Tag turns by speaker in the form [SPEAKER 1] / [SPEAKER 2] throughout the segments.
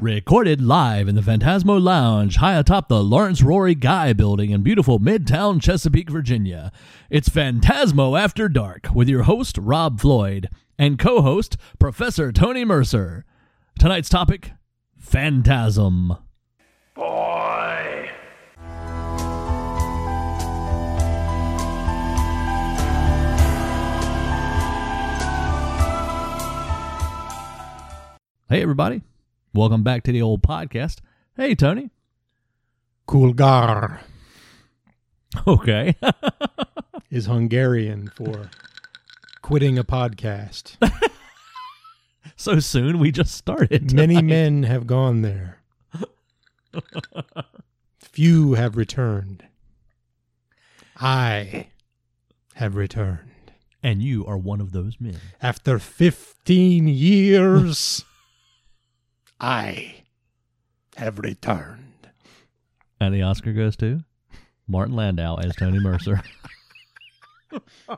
[SPEAKER 1] Recorded live in the Phantasmo Lounge high atop the Lawrence Rory Guy building in beautiful Midtown Chesapeake, Virginia. It's Phantasmo After Dark with your host, Rob Floyd, and co host, Professor Tony Mercer. Tonight's topic Phantasm.
[SPEAKER 2] Boy.
[SPEAKER 1] Hey, everybody. Welcome back to the old podcast. Hey, Tony.
[SPEAKER 3] Kulgar
[SPEAKER 1] Okay.
[SPEAKER 3] is Hungarian for quitting a podcast.
[SPEAKER 1] so soon, we just started.
[SPEAKER 3] Many men have gone there. Few have returned. I have returned.
[SPEAKER 1] And you are one of those men.
[SPEAKER 3] After 15 years, I have returned.
[SPEAKER 1] And the Oscar goes to Martin Landau as Tony Mercer.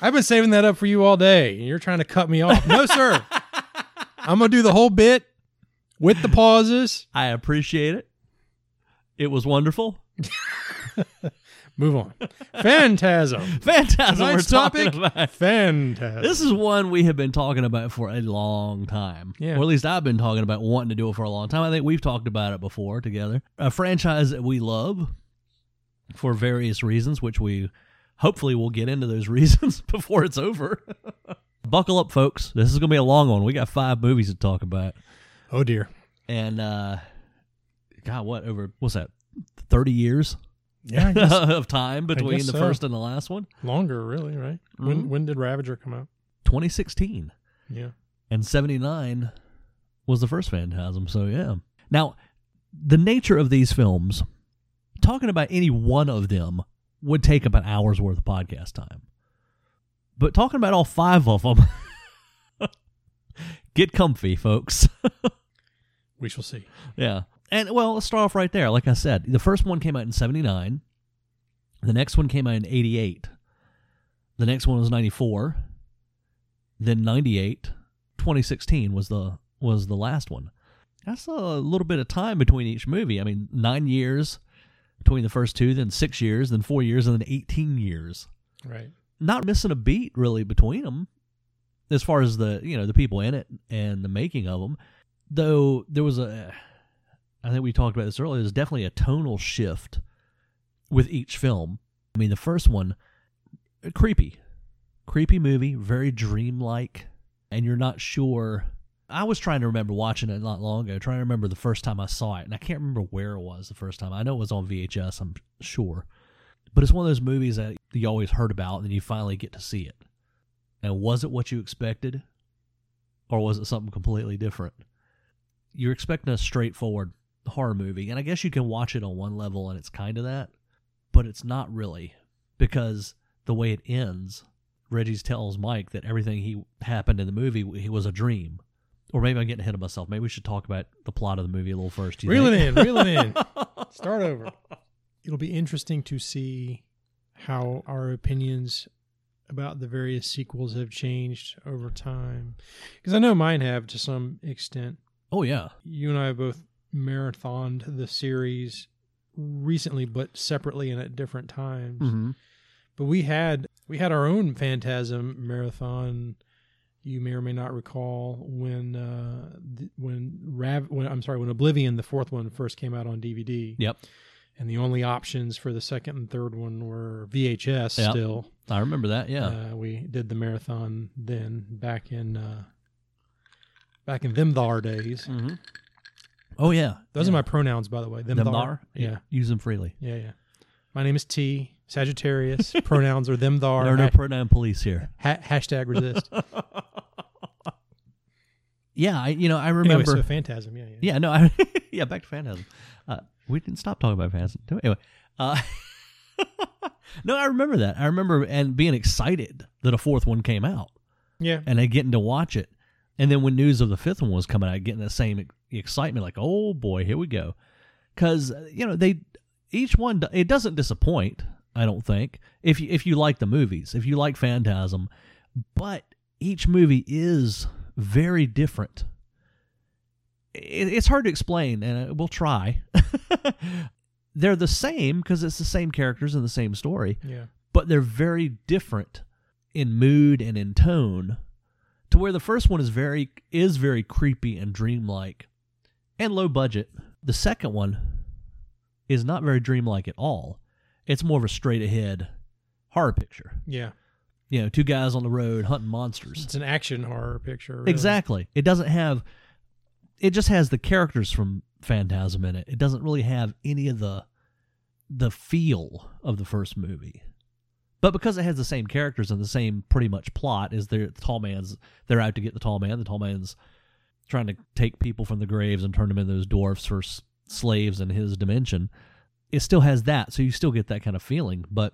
[SPEAKER 3] I've been saving that up for you all day, and you're trying to cut me off. No, sir. I'm going to do the whole bit with the pauses.
[SPEAKER 1] I appreciate it. It was wonderful.
[SPEAKER 3] Move on. Phantasm.
[SPEAKER 1] We're
[SPEAKER 3] Tonight's
[SPEAKER 1] talking
[SPEAKER 3] topic,
[SPEAKER 1] about.
[SPEAKER 3] Phantasm.
[SPEAKER 1] This is one we have been talking about for a long time.
[SPEAKER 3] Yeah.
[SPEAKER 1] Or at least I've been talking about wanting to do it for a long time. I think we've talked about it before together. A franchise that we love for various reasons, which we hopefully will get into those reasons before it's over. Buckle up, folks. This is going to be a long one. We got five movies to talk about.
[SPEAKER 3] oh dear.
[SPEAKER 1] And, uh, God, what, over, what's that, 30 years
[SPEAKER 3] Yeah,
[SPEAKER 1] of time between the
[SPEAKER 3] so.
[SPEAKER 1] first and the last one?
[SPEAKER 3] longer, really, right?
[SPEAKER 1] Mhm.
[SPEAKER 3] When when did Ravager come out?
[SPEAKER 1] 2016.
[SPEAKER 3] Yeah.
[SPEAKER 1] and 79 was the first Phantasm. So, yeah. Now, the nature of these films, talking about any one of them would take up an hour's worth of podcast time. But talking about all five of them, get comfy, folks.
[SPEAKER 3] We shall see.
[SPEAKER 1] yeah. And, well, let's start off right there. Like I said, the first one came out in 79, the next one came out in 88, the next one was 94, then 98, 2016 was the was the last one. That's a little bit of time between each movie. I mean, 9 years between the first two, then 6 years, then 4 years and then 18 years.
[SPEAKER 3] Right.
[SPEAKER 1] Not missing a beat really between them as far as the, you know, the people in it and the making of them. Though there was a I think we talked about this earlier, there's definitely a tonal shift with each film. I mean, the first one creepy. Creepy movie, very dreamlike, and you're not sure. I was trying to remember watching it not long ago, trying to remember the first time I saw it, and I can't remember where it was the first time. I know it was on VHS, I'm sure. But it's one of those movies that you always heard about, and then you finally get to see it. And was it what you expected? Or was it something completely different? You're expecting a straightforward horror movie, and I guess you can watch it on one level and it's kind of that, but it's not really because the way it ends, Reggie tells Mike that everything he happened in the movie he was a dream. Or maybe I'm getting ahead of myself. Maybe we should talk about the plot of the movie a little first.
[SPEAKER 3] Reel it in, reel it in. Start over. It'll be interesting to see how our opinions about the various sequels have changed over time. Because I know mine have to some extent.
[SPEAKER 1] Oh yeah,
[SPEAKER 3] You and I have both marathoned the series recently, but separately and at different times.
[SPEAKER 1] mm-hmm.
[SPEAKER 3] But we had we had our own Phantasm marathon. You may or may not recall when uh, th- when Rav when I'm sorry when Oblivion the fourth one first came out on DVD.
[SPEAKER 1] Yep.
[SPEAKER 3] And the only options for the second and third one were VHS.
[SPEAKER 1] Yep.
[SPEAKER 3] Still,
[SPEAKER 1] I remember that. Yeah,
[SPEAKER 3] uh, we did the marathon then back in uh, back in them thar days.
[SPEAKER 1] mm-hmm. Oh yeah.
[SPEAKER 3] Those
[SPEAKER 1] yeah.
[SPEAKER 3] are my pronouns, by the way. Them,
[SPEAKER 1] them
[SPEAKER 3] thar. Yeah,
[SPEAKER 1] use them freely.
[SPEAKER 3] yeah, yeah. My name is T. Sagittarius. pronouns are them thar.
[SPEAKER 1] There are no
[SPEAKER 3] Ha-
[SPEAKER 1] pronoun police here.
[SPEAKER 3] ha- hashtag resist.
[SPEAKER 1] Yeah, I, you know I remember.
[SPEAKER 3] Anyway, so Phantasm, yeah, yeah.
[SPEAKER 1] Yeah, no, I, yeah, back to Phantasm. Uh, we didn't stop talking about Phantasm. Anyway, uh, no, I remember that. I remember and being excited that a fourth one came out
[SPEAKER 3] Yeah.
[SPEAKER 1] and then getting to watch it. And then when news of the fifth one was coming out, getting the same excitement, like, oh boy, here we go. Because you know they each one it doesn't disappoint. I don't think if you if you like the movies, if you like Phantasm, but each movie is very different it, it's hard to explain, and uh, we'll try. they're the same because it's the same characters and the same story,
[SPEAKER 3] Yeah.
[SPEAKER 1] but they're very different in mood and in tone. To where the first one is very is very creepy and dreamlike, and low budget. The second one is not very dreamlike at all. It's more of a straight ahead horror picture.
[SPEAKER 3] Yeah.
[SPEAKER 1] You know, two guys on the road hunting monsters.
[SPEAKER 3] It's an action horror picture. really.
[SPEAKER 1] Exactly. It doesn't have. It just has the characters from Phantasm in it. It doesn't really have any of the the feel of the first movie. But because it has the same characters and the same pretty much plot, is there the tall man's they're out to get the tall man. The tall man's trying to take people from the graves and turn them into those dwarfs for s- slaves in his dimension. It still has that, so you still get that kind of feeling. But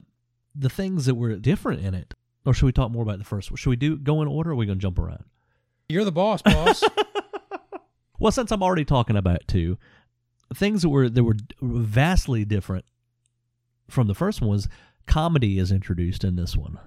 [SPEAKER 1] the things that were different in it, or should we talk more about the first one? Should we do go in order? or Are we going to jump around?
[SPEAKER 3] You're the boss, boss.
[SPEAKER 1] Well, since I'm already talking about two things that were that were vastly different from the first one was comedy is introduced in this one.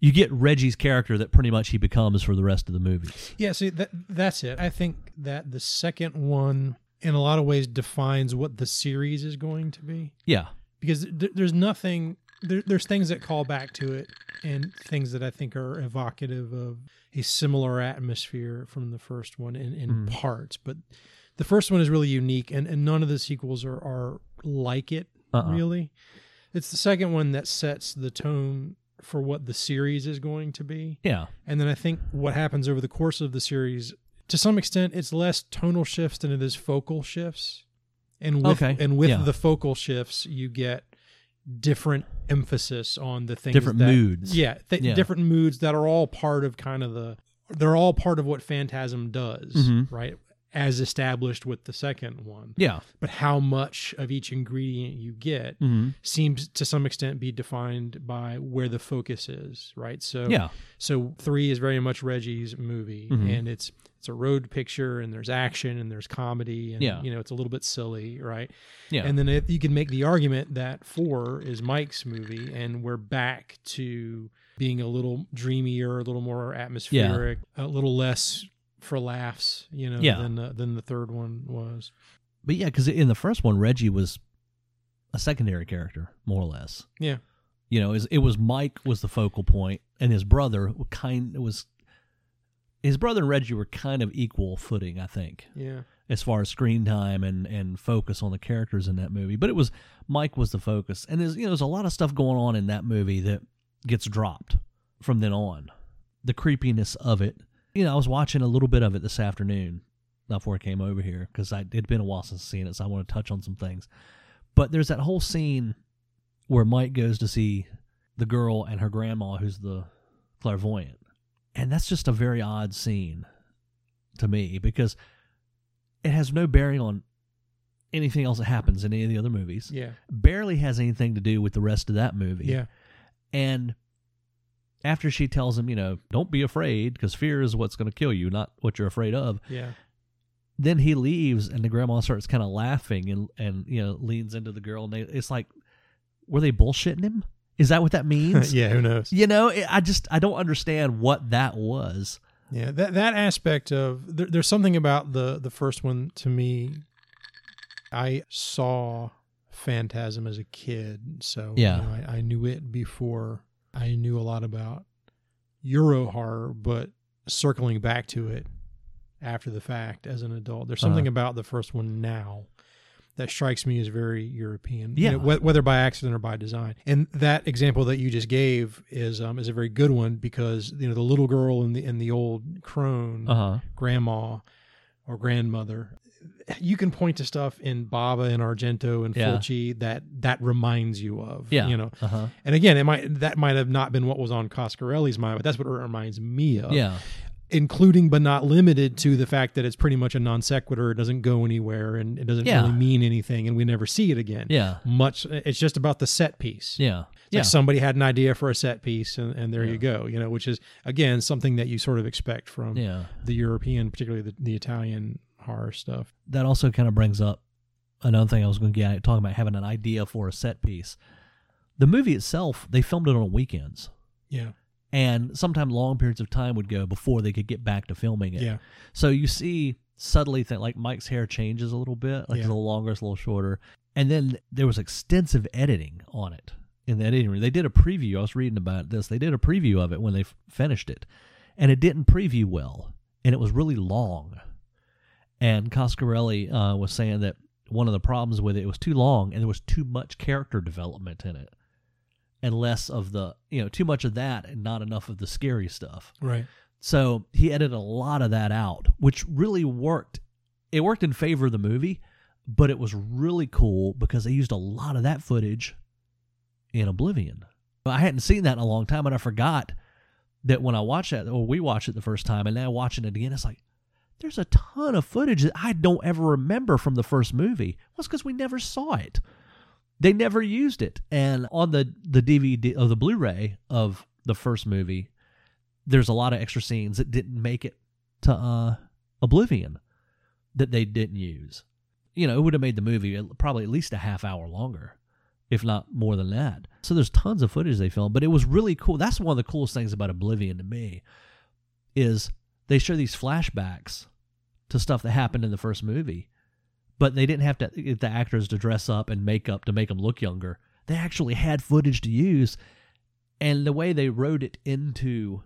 [SPEAKER 1] You get Reggie's character that pretty much he becomes for the rest of the movie.
[SPEAKER 3] yeah, see that that's it. I think that the second one in a lot of ways defines what the series is going to be
[SPEAKER 1] Yeah,
[SPEAKER 3] because th- there's nothing there, there's things that call back to it and things that I think are evocative of a similar atmosphere from the first one in, in
[SPEAKER 1] Mm.
[SPEAKER 3] parts. But the first one is really unique, and, and none of the sequels are, are like it,
[SPEAKER 1] Uh-uh.
[SPEAKER 3] really. It's the second one that sets the tone for what the series is going to be.
[SPEAKER 1] yeah,
[SPEAKER 3] And then I think what happens over the course of the series, to some extent, it's less tonal shifts than it is focal shifts. And with
[SPEAKER 1] Okay,
[SPEAKER 3] and with
[SPEAKER 1] yeah.
[SPEAKER 3] the focal shifts, you get different emphasis on the things
[SPEAKER 1] Different
[SPEAKER 3] that-
[SPEAKER 1] moods.
[SPEAKER 3] Yeah, th-
[SPEAKER 1] Yeah.
[SPEAKER 3] different moods that are all part of kind of the they're all part of what Phantasm does,
[SPEAKER 1] Mhm.
[SPEAKER 3] right? As established with the second one.
[SPEAKER 1] yeah,
[SPEAKER 3] But how much of each ingredient you get
[SPEAKER 1] hmm
[SPEAKER 3] seems to some extent be defined by where the focus is, right? So
[SPEAKER 1] yeah,
[SPEAKER 3] so three is very much Reggie's movie,
[SPEAKER 1] Mhm.
[SPEAKER 3] and it's it's a road picture, and there's action, and there's comedy, and
[SPEAKER 1] Yeah.
[SPEAKER 3] you know it's a little bit silly, right?
[SPEAKER 1] yeah,
[SPEAKER 3] And then if you can make the argument that four is Mike's movie, and we're back to being a little dreamier, a little more atmospheric, a little less for laughs, you know,
[SPEAKER 1] Yeah.
[SPEAKER 3] than uh, than the third one was.
[SPEAKER 1] but yeah, because in the first one, Reggie was a secondary character, more or less.
[SPEAKER 3] Yeah,
[SPEAKER 1] You know, it was, it was Mike was the focal point, and his brother kind was. His brother and Reggie were kind of equal footing, I think.
[SPEAKER 3] yeah,
[SPEAKER 1] as far as screen time and and focus on the characters in that movie. But it was Mike was the focus, and there's you know there's a lot of stuff going on in that movie that gets dropped from then on. The creepiness of it. You know, I was watching a little bit of it this afternoon before I came over here because it'd been a while since I've seen it, so I want to touch on some things. But there's that whole scene where Mike goes to see the girl and her grandma, who's the clairvoyant, and that's just a very odd scene to me because it has no bearing on anything else that happens in any of the other movies.
[SPEAKER 3] yeah,
[SPEAKER 1] Barely has anything to do with the rest of that movie.
[SPEAKER 3] yeah,
[SPEAKER 1] And after she tells him, you know, don't be afraid because fear is what's going to kill you, not what you're afraid of.
[SPEAKER 3] yeah.
[SPEAKER 1] Then he leaves and the grandma starts kind of laughing and, and, you know, leans into the girl. And they, it's like, were they bullshitting him? Is that what that means?
[SPEAKER 3] yeah, who knows?
[SPEAKER 1] You know, it- I just, I don't understand what that was.
[SPEAKER 3] Yeah, that that aspect of there, there's something about the the first one to me. I saw Phantasm as a kid, so you
[SPEAKER 1] Yeah.
[SPEAKER 3] know, I, I knew it before I knew a lot about Euro horror, but circling back to it after the fact as an adult, there's something
[SPEAKER 1] Uh-huh.
[SPEAKER 3] about the first one now that strikes me as very European.
[SPEAKER 1] Yeah.
[SPEAKER 3] you know, wh- whether by accident or by design. And that example that you just gave is um, is a very good one because you know the little girl and the and the old crone
[SPEAKER 1] Uh huh.
[SPEAKER 3] grandma or grandmother. You can point to stuff in Bava and Argento and
[SPEAKER 1] Yeah.
[SPEAKER 3] Fulci that that reminds you of.
[SPEAKER 1] Yeah.
[SPEAKER 3] you know.
[SPEAKER 1] Uh huh.
[SPEAKER 3] And again, it might that might have not been what was on Coscarelli's mind, but that's what it reminds me of
[SPEAKER 1] Yeah.
[SPEAKER 3] including but not limited to the fact that it's pretty much a non sequitur. It doesn't go anywhere and it doesn't
[SPEAKER 1] Yeah.
[SPEAKER 3] really mean anything, and we never see it again.
[SPEAKER 1] Yeah.
[SPEAKER 3] Much. It's just about the set piece.
[SPEAKER 1] Yeah.
[SPEAKER 3] It's like somebody had an idea for a set piece, and, and there
[SPEAKER 1] Yeah.
[SPEAKER 3] you go. You know, which is again something that you sort of expect from
[SPEAKER 1] Yeah.
[SPEAKER 3] the European, particularly the, the Italian horror stuff.
[SPEAKER 1] that also kind of brings up another thing I was going to get at, talking about having an idea for a set piece. The movie itself, they filmed it on weekends,
[SPEAKER 3] Yeah,
[SPEAKER 1] and sometimes long periods of time would go before they could get back to filming it.
[SPEAKER 3] yeah,
[SPEAKER 1] So you see subtly think like Mike's hair changes a little bit, like
[SPEAKER 3] Yeah.
[SPEAKER 1] it's a little longer, it's a little shorter. And then there was extensive editing on it in the editing room. They did a preview. I was reading about this. They did a preview of it when they f- finished it, and it didn't preview well, and it was really long. And Coscarelli uh, was saying that one of the problems with it, it was too long, and there was too much character development in it, and less of the you know too much of that and not enough of the scary stuff.
[SPEAKER 3] Right.
[SPEAKER 1] So he edited a lot of that out, which really worked. It worked in favor of the movie, but it was really cool because they used a lot of that footage in Oblivion. I hadn't seen that in a long time, and I forgot that when I watched that, or we watched it the first time, and now watching it again, it's like there's a ton of footage that I don't ever remember from the first movie. Well, because we never saw it. They never used it, and on the the DVD of the Blu-ray of the first movie, there's a lot of extra scenes that didn't make it to uh, Oblivion that they didn't use. You know, it would have made the movie probably at least a half hour longer, if not more than that. So there's tons of footage they filmed, but it was really cool. That's one of the coolest things about Oblivion to me is they show these flashbacks to stuff that happened in the first movie, but they didn't have to get the actors to dress up and make up to make them look younger. They actually had footage to use, and the way they wrote it into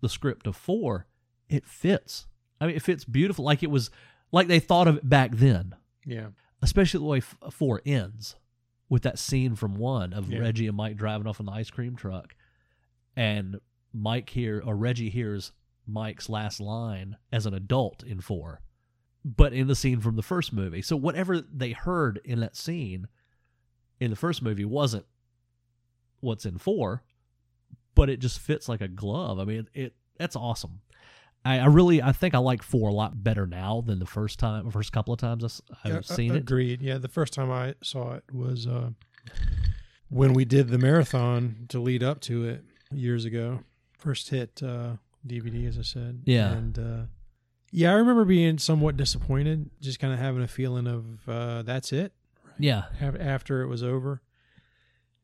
[SPEAKER 1] the script of four, it fits. I mean, it fits beautiful, like it was like they thought of it back then.
[SPEAKER 3] Yeah.
[SPEAKER 1] Especially the way uh, four ends with that scene from one of
[SPEAKER 3] Yeah.
[SPEAKER 1] Reggie and Mike driving off in the ice cream truck, and Mike here or Reggie hears Mike's last line as an adult in four, but in the scene from the first movie. So whatever they heard in that scene in the first movie wasn't what's in four, but it just fits like a glove. I mean, it, it that's awesome. I, I really I think I like four a lot better now than the first time, first couple of times I've
[SPEAKER 3] Yeah,
[SPEAKER 1] seen it.
[SPEAKER 3] Agreed. Yeah, the first time I saw it was uh, when we did the marathon to lead up to it years ago. First hit uh, DVD, as I said.
[SPEAKER 1] Yeah.
[SPEAKER 3] and uh, yeah, I remember being somewhat disappointed, just kind of having a feeling of uh, that's it
[SPEAKER 1] Yeah,
[SPEAKER 3] after it was over.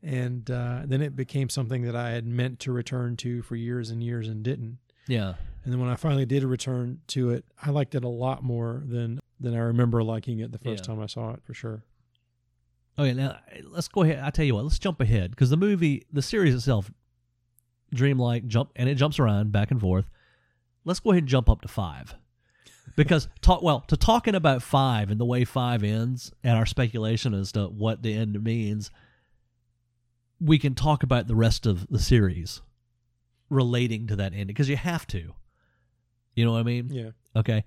[SPEAKER 3] And uh, then it became something that I had meant to return to for years and years and didn't.
[SPEAKER 1] yeah,
[SPEAKER 3] And then when I finally did return to it, I liked it a lot more than than I remember liking it the first
[SPEAKER 1] Yeah.
[SPEAKER 3] time I saw it for sure.
[SPEAKER 1] Okay, now let's go ahead. I tell you what, let's jump ahead because the movie, the series itself, dreamlike jump, and it jumps around back and forth. Let's go ahead and jump up to five, because talk well to talking about five and the way five ends and our speculation as to what the end means. We can talk about the rest of the series relating to that ending because you have to. You know what I mean?
[SPEAKER 3] Yeah.
[SPEAKER 1] Okay.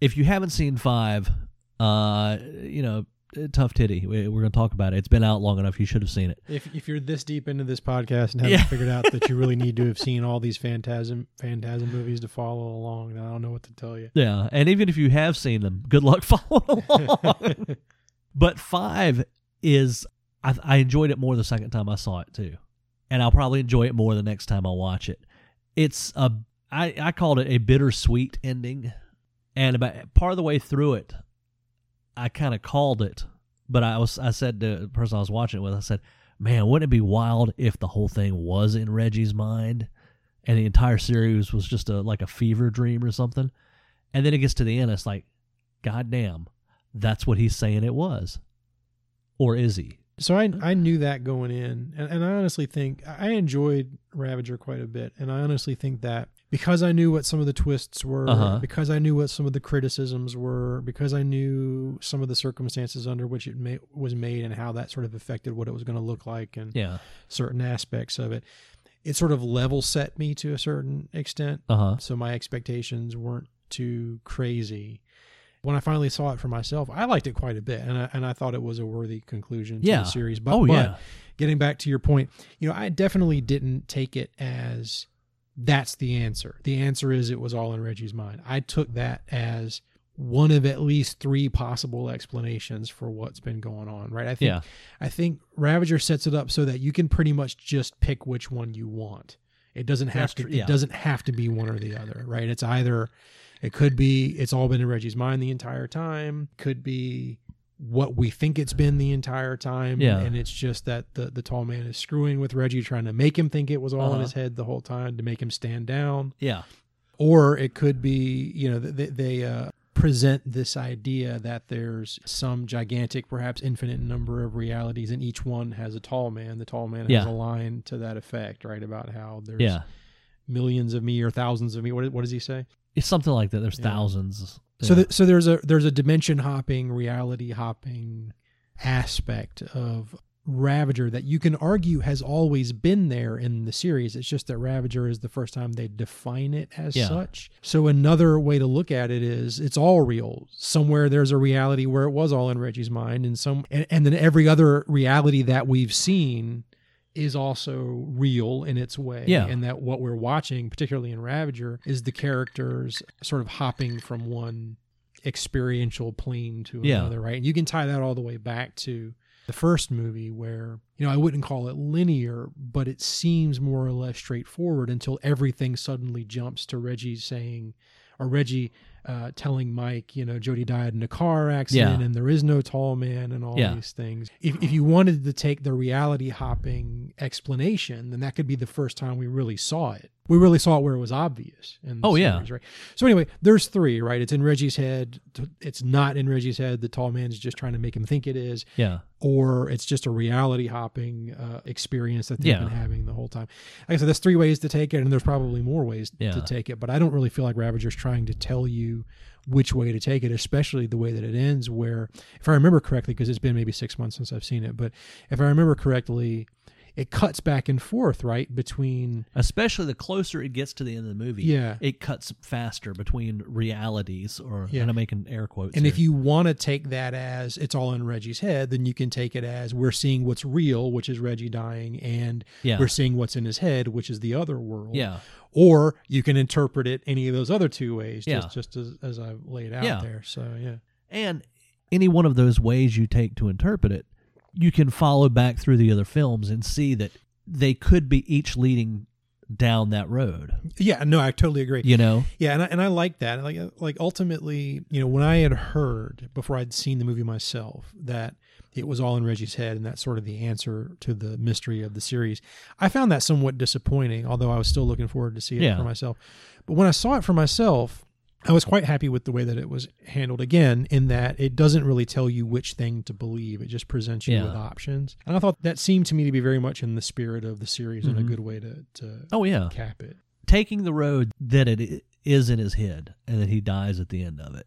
[SPEAKER 1] If you haven't seen five, uh, you know, tough titty. We- We're going to talk about it. It's been out long enough. You should have seen it.
[SPEAKER 3] If if you're this deep into this podcast and haven't
[SPEAKER 1] Yeah.
[SPEAKER 3] figured out that you really need to have seen all these phantasm phantasm movies to follow along, then I don't know what to tell you.
[SPEAKER 1] Yeah. And even if you have seen them, good luck following along. but five is, I, I enjoyed it more the second time I saw it too. And I'll probably enjoy it more the next time I watch it. It's a, I, I called it a bittersweet ending. And about part of the way through it, I kind of called it, but I was I said to the person I was watching it with, I said, "Man, wouldn't it be wild if the whole thing was in Reggie's mind, and the entire series was just a like a fever dream or something?" And then it gets to the end, it's like, "God damn, that's what he's saying it was," or is he?
[SPEAKER 3] So I I knew that going in, and, and I honestly think I enjoyed Ravager quite a bit, and I honestly think that because I knew what some of the twists were,
[SPEAKER 1] Uh-huh.
[SPEAKER 3] because I knew what some of the criticisms were, because I knew some of the circumstances under which it ma- was made, and how that sort of affected what it was going to look like, and
[SPEAKER 1] Yeah.
[SPEAKER 3] certain aspects of it, it sort of level set me to a certain extent.
[SPEAKER 1] Uh huh.
[SPEAKER 3] so my expectations weren't too crazy. When I finally saw it for myself, I liked it quite a bit, and I, and I thought it was a worthy conclusion to
[SPEAKER 1] Yeah.
[SPEAKER 3] the series. But,
[SPEAKER 1] oh
[SPEAKER 3] but
[SPEAKER 1] yeah.
[SPEAKER 3] getting back to your point, you know, I definitely didn't take it as that's the answer. The answer is it was all in Reggie's mind. I took that as one of at least three possible explanations for what's been going on, right? I think
[SPEAKER 1] Yeah.
[SPEAKER 3] I think Ravager sets it up so that you can pretty much just pick which one you want. It doesn't have
[SPEAKER 1] That's
[SPEAKER 3] to.
[SPEAKER 1] true,
[SPEAKER 3] It doesn't have to be one or the other, right? It's either. It could be it's all been in Reggie's mind the entire time. Could be what we think it's been the entire time.
[SPEAKER 1] Yeah.
[SPEAKER 3] And it's just that the the tall man is screwing with Reggie, trying to make him think it was all in
[SPEAKER 1] Uh-huh.
[SPEAKER 3] his head the whole time to make him stand down.
[SPEAKER 1] Yeah.
[SPEAKER 3] Or it could be, you know, they, they uh, present this idea that there's some gigantic, perhaps infinite number of realities, and each one has a tall man. The tall man has a line to that effect, right? About how there's
[SPEAKER 1] Yeah,
[SPEAKER 3] millions of me or thousands of me. What, what does he say?
[SPEAKER 1] it's something like that. There's
[SPEAKER 3] Yeah.
[SPEAKER 1] thousands.
[SPEAKER 3] So,
[SPEAKER 1] Yeah.
[SPEAKER 3] th- so there's a there's a dimension hopping, reality hopping aspect of Ravager that you can argue has always been there in the series. It's just that Ravager is the first time they define it as
[SPEAKER 1] Yeah.
[SPEAKER 3] such. So another way to look at it is it's all real. Somewhere there's a reality where it was all in Reggie's mind, and some and, and then every other reality that we've seen is also real in its way.
[SPEAKER 1] Yeah.
[SPEAKER 3] And that what we're watching, particularly in Ravager, is the characters sort of hopping from one experiential plane to
[SPEAKER 1] Yeah.
[SPEAKER 3] another, right? And you can tie that all the way back to the first movie where, you know, I wouldn't call it linear, but it seems more or less straightforward until everything suddenly jumps to Reggie saying, or Reggie uh, telling Mike, you know, Jody died in a car accident
[SPEAKER 1] Yeah.
[SPEAKER 3] and there is no tall man and all
[SPEAKER 1] Yeah.
[SPEAKER 3] these things. If, if you wanted to take the reality hopping explanation, then that could be the first time we really saw it. We really saw it where it was obvious. In the
[SPEAKER 1] Oh, yeah.
[SPEAKER 3] right? So anyway, there's three, right? It's in Reggie's head. It's not in Reggie's head. The tall man's just trying to make him think it is,
[SPEAKER 1] yeah,
[SPEAKER 3] or it's just a reality hopping uh, experience that they've
[SPEAKER 1] Yeah.
[SPEAKER 3] been having time. Like I said, there's three ways to take it, and there's probably more ways
[SPEAKER 1] Yeah.
[SPEAKER 3] to take it. But I don't really feel like Ravager's trying to tell you which way to take it, especially the way that it ends. Where, if I remember correctly, because it's been maybe six months since I've seen it, but if I remember correctly, it cuts back and forth, right, between
[SPEAKER 1] especially the closer it gets to the end of the movie.
[SPEAKER 3] Yeah.
[SPEAKER 1] it cuts faster between realities, or
[SPEAKER 3] Yeah.
[SPEAKER 1] and I'm making air quotes.
[SPEAKER 3] And if you want to take that as it's all in Reggie's head, then you can take it as we're seeing what's real, which is Reggie dying, and
[SPEAKER 1] Yeah.
[SPEAKER 3] we're seeing what's in his head, which is the other world.
[SPEAKER 1] yeah,
[SPEAKER 3] Or you can interpret it any of those other two ways,
[SPEAKER 1] Yeah.
[SPEAKER 3] just, just as, as I've laid out
[SPEAKER 1] Yeah.
[SPEAKER 3] there. So, yeah.
[SPEAKER 1] and any one of those ways you take to interpret it, you can follow back through the other films and see that they could be each leading down that road.
[SPEAKER 3] Yeah, no, I totally agree.
[SPEAKER 1] You know,
[SPEAKER 3] Yeah, and I, and I like that. Like uh, like ultimately, you know, when I had heard before I'd seen the movie myself that it was all in Reggie's head and that's sort of the answer to the mystery of the series, I found that somewhat disappointing. Although I was still looking forward to see it
[SPEAKER 1] Yeah.
[SPEAKER 3] for myself. But when I saw it for myself, I was quite happy with the way that it was handled. Again, in that it doesn't really tell you which thing to believe; it just presents you
[SPEAKER 1] Yeah.
[SPEAKER 3] with options. And I thought that seemed to me to be very much in the spirit of the series and a
[SPEAKER 1] Mhm.
[SPEAKER 3] good way to to
[SPEAKER 1] oh yeah,
[SPEAKER 3] cap it.
[SPEAKER 1] taking the road that it is in his head and that he dies at the end of it.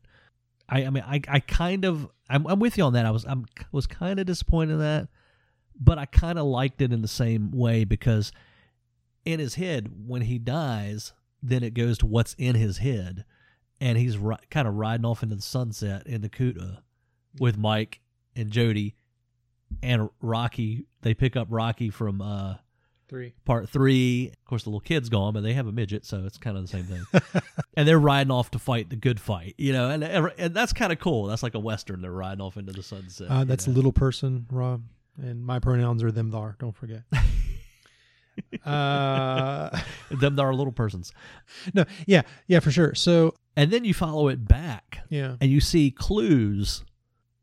[SPEAKER 1] I, I mean, I, I kind of, I'm, I'm with you on that. I was, I'm, was kind of disappointed in that, but I kind of liked it in the same way because in his head, when he dies, then it goes to what's in his head, and he's ri- kind of riding off into the sunset in the Cuda with Mike and Jody and Rocky. They pick up Rocky from uh,
[SPEAKER 3] Three.
[SPEAKER 1] part three. Of course, the little kid's gone, but they have a midget, so it's kind of the same thing. and they're riding off to fight the good fight, you know, and and that's kind of cool. That's like a western. They're riding off into the sunset.
[SPEAKER 3] Uh,
[SPEAKER 1] you
[SPEAKER 3] that's
[SPEAKER 1] know?
[SPEAKER 3] little person, Rob, and my pronouns are them, thar. Don't forget. uh,
[SPEAKER 1] them. That are little persons,
[SPEAKER 3] no, yeah, yeah, for sure. So,
[SPEAKER 1] and then you follow it back,
[SPEAKER 3] yeah,
[SPEAKER 1] and you see clues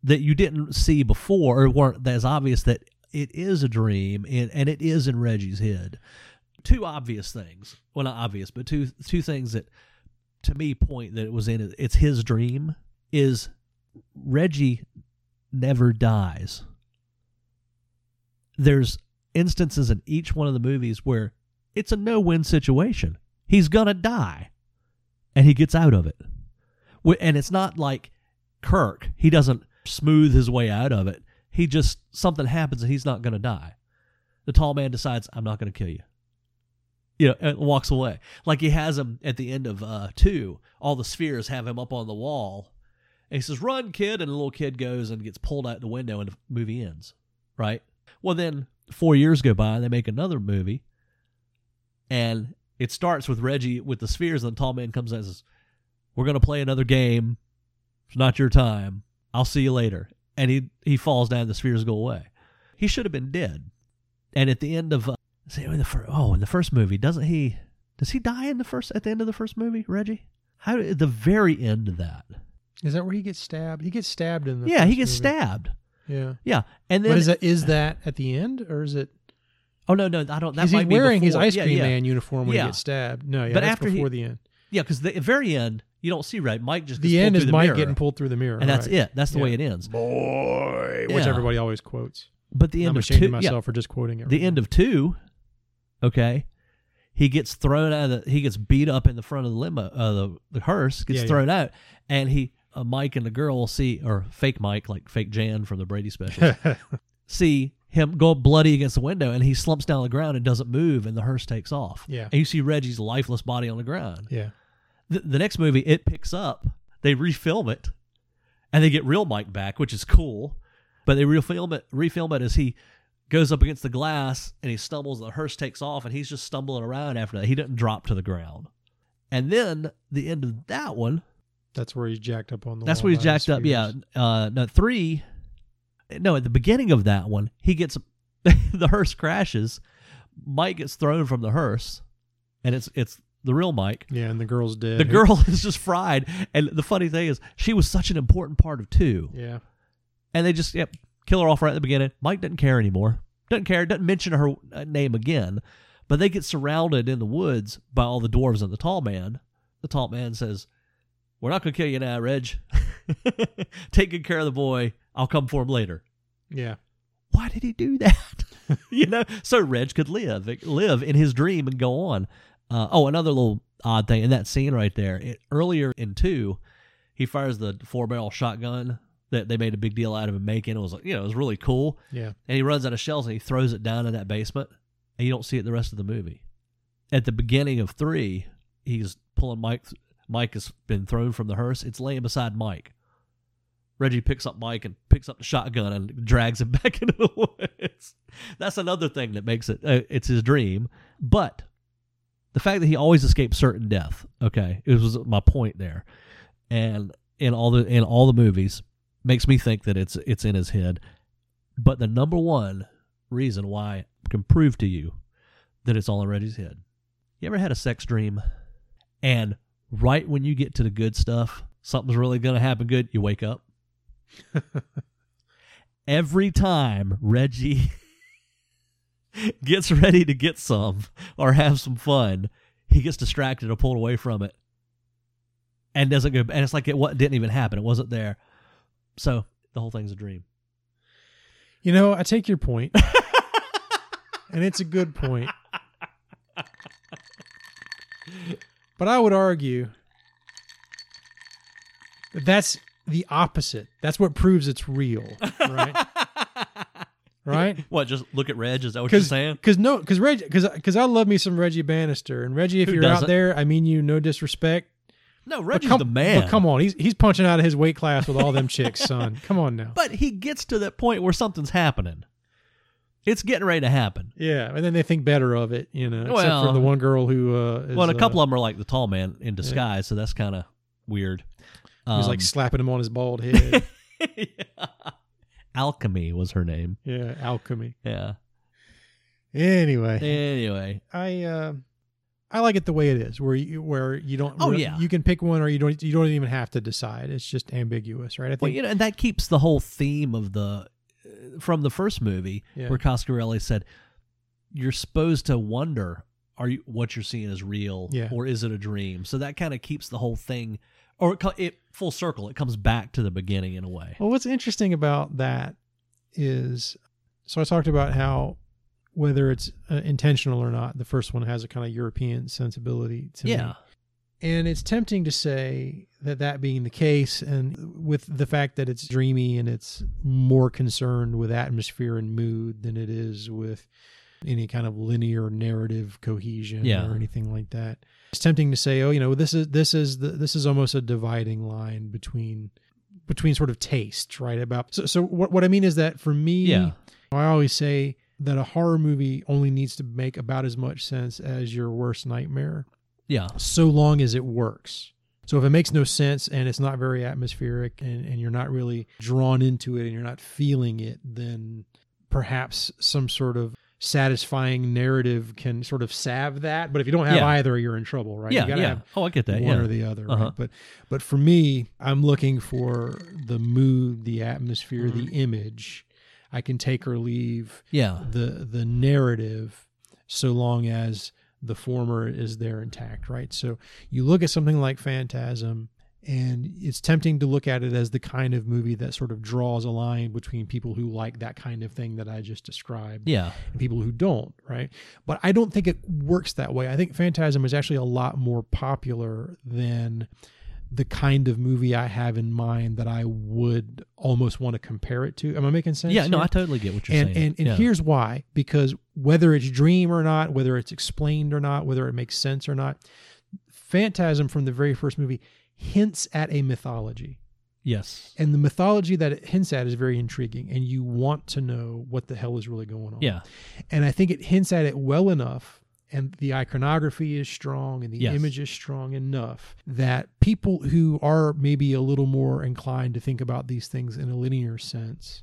[SPEAKER 1] that you didn't see before, or weren't as obvious that it is a dream, and, and it is in Reggie's head. Two obvious things. Well, not obvious, but two two things that to me point that it was in. It's his dream. Is Reggie never dies. There's instances in each one of the movies where it's a no-win situation. He's gonna die, and he gets out of it. And it's not like Kirk. He doesn't smooth his way out of it. He just something happens and he's not gonna die. The tall man decides, "I'm not gonna kill you." You know, and walks away. Like he has him at the end of uh, two. All the spheres have him up on the wall, and he says, "Run, kid!" And the little kid goes and gets pulled out the window, and the movie ends. Right. Well, then four years go by, and they make another movie, and it starts with Reggie with the spheres, and the tall man comes out and says, "We're gonna play another game. It's not your time. I'll see you later." And he he falls down. The spheres go away. He should have been dead. And at the end of uh, see, in the fir- oh in the first movie, doesn't he? Does he die in the first at the end of the first movie, Reggie? How at the very end of that?
[SPEAKER 3] is that where he gets stabbed? He gets stabbed in the.
[SPEAKER 1] yeah, he gets
[SPEAKER 3] movie.
[SPEAKER 1] stabbed.
[SPEAKER 3] Yeah,
[SPEAKER 1] Yeah, and then
[SPEAKER 3] but is that is that at the end or is it?
[SPEAKER 1] oh no no I don't. That
[SPEAKER 3] he's
[SPEAKER 1] be
[SPEAKER 3] wearing his ice cream
[SPEAKER 1] yeah.
[SPEAKER 3] man uniform when
[SPEAKER 1] Yeah.
[SPEAKER 3] he gets stabbed. No, yeah,
[SPEAKER 1] But
[SPEAKER 3] that's
[SPEAKER 1] after he-
[SPEAKER 3] before the end.
[SPEAKER 1] Yeah, because the very end, You don't see right. Mike just
[SPEAKER 3] the end is
[SPEAKER 1] the
[SPEAKER 3] Mike
[SPEAKER 1] mirror,
[SPEAKER 3] getting pulled through the mirror,
[SPEAKER 1] and that's
[SPEAKER 3] right.
[SPEAKER 1] it. That's the way it ends.
[SPEAKER 3] Boy, which everybody always quotes.
[SPEAKER 1] But the
[SPEAKER 3] I'm
[SPEAKER 1] end of two,
[SPEAKER 3] of
[SPEAKER 1] yeah,
[SPEAKER 3] myself for just quoting it.
[SPEAKER 1] the
[SPEAKER 3] right
[SPEAKER 1] end
[SPEAKER 3] now.
[SPEAKER 1] of two, okay, he gets thrown out of the, he gets beat up in the front of the limo, uh, the the hearse gets
[SPEAKER 3] Yeah, yeah.
[SPEAKER 1] thrown out, and he uh, Mike and the girl will see or fake Mike like fake Jan from the Brady special see him go bloody against the window, and he slumps down on the ground and doesn't move, and the hearse takes off.
[SPEAKER 3] Yeah.
[SPEAKER 1] and you see Reggie's lifeless body on the ground.
[SPEAKER 3] yeah,
[SPEAKER 1] The, the next movie, it picks up. They refilm it, and they get real Mike back, which is cool. But they refilm it, refilm it as he goes up against the glass and he stumbles. And the hearse takes off, and he's just stumbling around after that. He doesn't drop to the ground. And then the end of that one,
[SPEAKER 3] that's where he's jacked up on the.
[SPEAKER 1] that's where he's jacked up. Yeah, uh, no three. No, at the beginning of that one, he gets the hearse crashes. Mike gets thrown from the hearse, and it's it's the real Mike.
[SPEAKER 3] yeah, and the girl's dead.
[SPEAKER 1] The girl is just fried. And the funny thing is, she was such an important part of two.
[SPEAKER 3] Yeah,
[SPEAKER 1] And they just yep, kill her off right at the beginning. Mike doesn't care anymore. Doesn't care. Doesn't mention her uh, name again. But they get surrounded in the woods by all the dwarves and the tall man. The tall man says, "We're not going to kill you now, Reg. Take good care of the boy. I'll come for him later."
[SPEAKER 3] yeah,
[SPEAKER 1] Why did he do that? you know, so Reg could live, live in his dream and go on. Uh, oh, another little odd thing in that scene right there. It, earlier in two, he fires the four barrel shotgun that they made a big deal out of him making. It was like, you know, it was really cool.
[SPEAKER 3] yeah.
[SPEAKER 1] And he runs out of shells and he throws it down in that basement, and you don't see it the rest of the movie. At the beginning of three, he's pulling Mike. Mike has been thrown from the hearse. It's laying beside Mike. Reggie picks up Mike and picks up the shotgun and drags him back into the woods. That's another thing that makes it. Uh, it's his dream, but the fact that he always escapes certain death. Okay, it was my point there, and in all the in all the movies makes me think that it's it's in his head. But the number one reason why I can prove to you that it's all in Reggie's head. You ever had a sex dream, and right when you get to the good stuff, something's really going to happen good. You wake up. Every time Reggie gets ready to get some or have some fun, he gets distracted or pulled away from it, and doesn't go. And it's like it what didn't even happen. It wasn't there. So the whole thing's a dream.
[SPEAKER 3] You know, I take your point, and it's a good point. But I would argue that that's the opposite. That's what proves it's real, right? right?
[SPEAKER 1] What? Just look at Reg. Is that what you're saying?
[SPEAKER 3] because no because Reg, because I love me some Reggie Bannister and Reggie if
[SPEAKER 1] Who
[SPEAKER 3] you're out
[SPEAKER 1] doesn't?
[SPEAKER 3] there I mean you no disrespect
[SPEAKER 1] No, Reggie's
[SPEAKER 3] come,
[SPEAKER 1] the man.
[SPEAKER 3] but come on he's he's punching out of his weight class with all them chicks son come on now
[SPEAKER 1] But he gets to that point where something's happening. It's getting ready to happen.
[SPEAKER 3] yeah and then they think better of it you know except for the one girl who uh is,
[SPEAKER 1] well, a couple
[SPEAKER 3] uh,
[SPEAKER 1] of them are like the tall man in disguise, so that's kind of weird.
[SPEAKER 3] He's like
[SPEAKER 1] Um,
[SPEAKER 3] slapping him on his bald head.
[SPEAKER 1] yeah. Alchemy was her name.
[SPEAKER 3] yeah, alchemy.
[SPEAKER 1] Yeah.
[SPEAKER 3] Anyway,
[SPEAKER 1] Anyway,
[SPEAKER 3] I uh, I like it the way it is, where you where you don't.
[SPEAKER 1] Oh, yeah.
[SPEAKER 3] you can pick one, or you don't. You don't even have to decide. It's just ambiguous, right? I think.
[SPEAKER 1] well, you know, and that keeps the whole theme of the from the first movie
[SPEAKER 3] Yeah.
[SPEAKER 1] where Coscarelli said you're supposed to wonder are you what you're seeing is real
[SPEAKER 3] Yeah.
[SPEAKER 1] or is it a dream? So that kind of keeps the whole thing or it, it full circle. It comes back to the beginning in a way.
[SPEAKER 3] Well, what's interesting about that is, so I talked about how whether it's uh, intentional or not, the first one has a kind of European sensibility to me.
[SPEAKER 1] Yeah.
[SPEAKER 3] And it's tempting to say that that being the case, and with the fact that it's dreamy and it's more concerned with atmosphere and mood than it is with any kind of linear narrative cohesion
[SPEAKER 1] Yeah.
[SPEAKER 3] or anything like that. It's tempting to say, oh, you know, this is this is the, this is almost a dividing line between between sort of taste, right? About so so what what I mean is that for me,
[SPEAKER 1] Yeah.
[SPEAKER 3] I always say that a horror movie only needs to make about as much sense as your worst nightmare
[SPEAKER 1] Yeah.
[SPEAKER 3] so long as it works. So if it makes no sense and it's not very atmospheric and, and you're not really drawn into it and you're not feeling it, then perhaps some sort of satisfying narrative can sort of salve that. But if you don't have
[SPEAKER 1] Yeah.
[SPEAKER 3] either, you're in trouble, right?
[SPEAKER 1] Yeah.
[SPEAKER 3] you gotta
[SPEAKER 1] Yeah.
[SPEAKER 3] have
[SPEAKER 1] oh, I get that.
[SPEAKER 3] one
[SPEAKER 1] yeah.
[SPEAKER 3] or the other.
[SPEAKER 1] Uh-huh.
[SPEAKER 3] Right? But but for me, I'm looking for the mood, the atmosphere,
[SPEAKER 1] Mm-hmm.
[SPEAKER 3] the image. I can take or leave
[SPEAKER 1] yeah.
[SPEAKER 3] the the narrative so long as the former is there intact, right? So you look at something like Phantasm, and it's tempting to look at it as the kind of movie that sort of draws a line between people who like that kind of thing that I just described
[SPEAKER 1] Yeah.
[SPEAKER 3] and people who don't, right? But I don't think it works that way. I think Phantasm is actually a lot more popular than the kind of movie I have in mind that I would almost want to compare it to. Am I making sense?
[SPEAKER 1] Yeah, no. I totally get what you're
[SPEAKER 3] and
[SPEAKER 1] saying.
[SPEAKER 3] and, and
[SPEAKER 1] yeah.
[SPEAKER 3] here's why because whether it's dream or not whether it's explained or not whether it makes sense or not phantasm from the very first movie hints at a mythology
[SPEAKER 1] yes.
[SPEAKER 3] and the mythology that it hints at is very intriguing and you want to know what the hell is really going on
[SPEAKER 1] Yeah.
[SPEAKER 3] and i think it hints at it well enough and the iconography is strong and the
[SPEAKER 1] Yes.
[SPEAKER 3] image is strong enough that people who are maybe a little more inclined to think about these things in a linear sense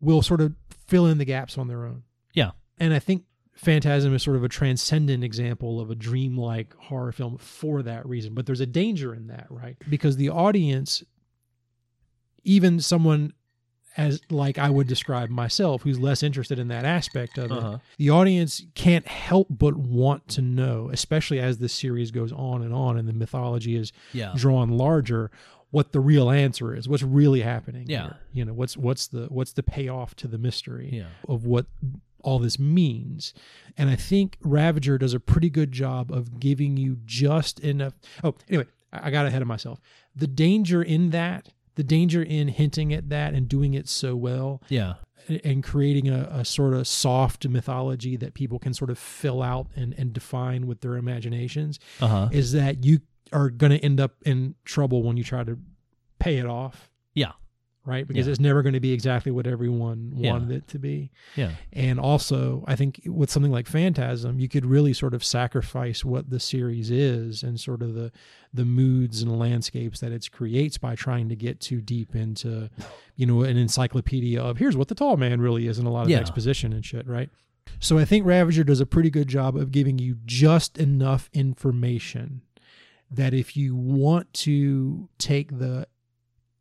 [SPEAKER 3] will sort of fill in the gaps on their own
[SPEAKER 1] Yeah.
[SPEAKER 3] and i think phantasm is sort of a transcendent example of a dreamlike horror film for that reason but there's a danger in that right because the audience even someone as like I would describe myself, who's less interested in that aspect of it,
[SPEAKER 1] Uh-huh.
[SPEAKER 3] the audience can't help but want to know, especially as this series goes on and on, and the mythology is
[SPEAKER 1] Yeah.
[SPEAKER 3] drawn larger, what the real answer is, what's really happening.
[SPEAKER 1] Yeah.
[SPEAKER 3] here. you know what's what's the what's the payoff to the mystery
[SPEAKER 1] Yeah.
[SPEAKER 3] of what all this means. And I think Ravager does a pretty good job of giving you just enough. Oh, anyway, I got ahead of myself. The danger in that, the danger in hinting at that and doing it so well
[SPEAKER 1] Yeah.
[SPEAKER 3] and creating a, a sort of soft mythology that people can sort of fill out and, and define with their imaginations
[SPEAKER 1] Uh huh.
[SPEAKER 3] is that you are going to end up in trouble when you try to pay it off.
[SPEAKER 1] Yeah.
[SPEAKER 3] Right? Because
[SPEAKER 1] Yeah.
[SPEAKER 3] it's never going to be exactly what everyone
[SPEAKER 1] Yeah.
[SPEAKER 3] wanted it to be.
[SPEAKER 1] Yeah.
[SPEAKER 3] And also, I think with something like Phantasm, you could really sort of sacrifice what the series is and sort of the the moods and landscapes that it creates by trying to get too deep into, you know, an encyclopedia of here's what the tall man really is and a lot of
[SPEAKER 1] Yeah.
[SPEAKER 3] exposition and shit, right? So I think Ravager does a pretty good job of giving you just enough information that if you want to take the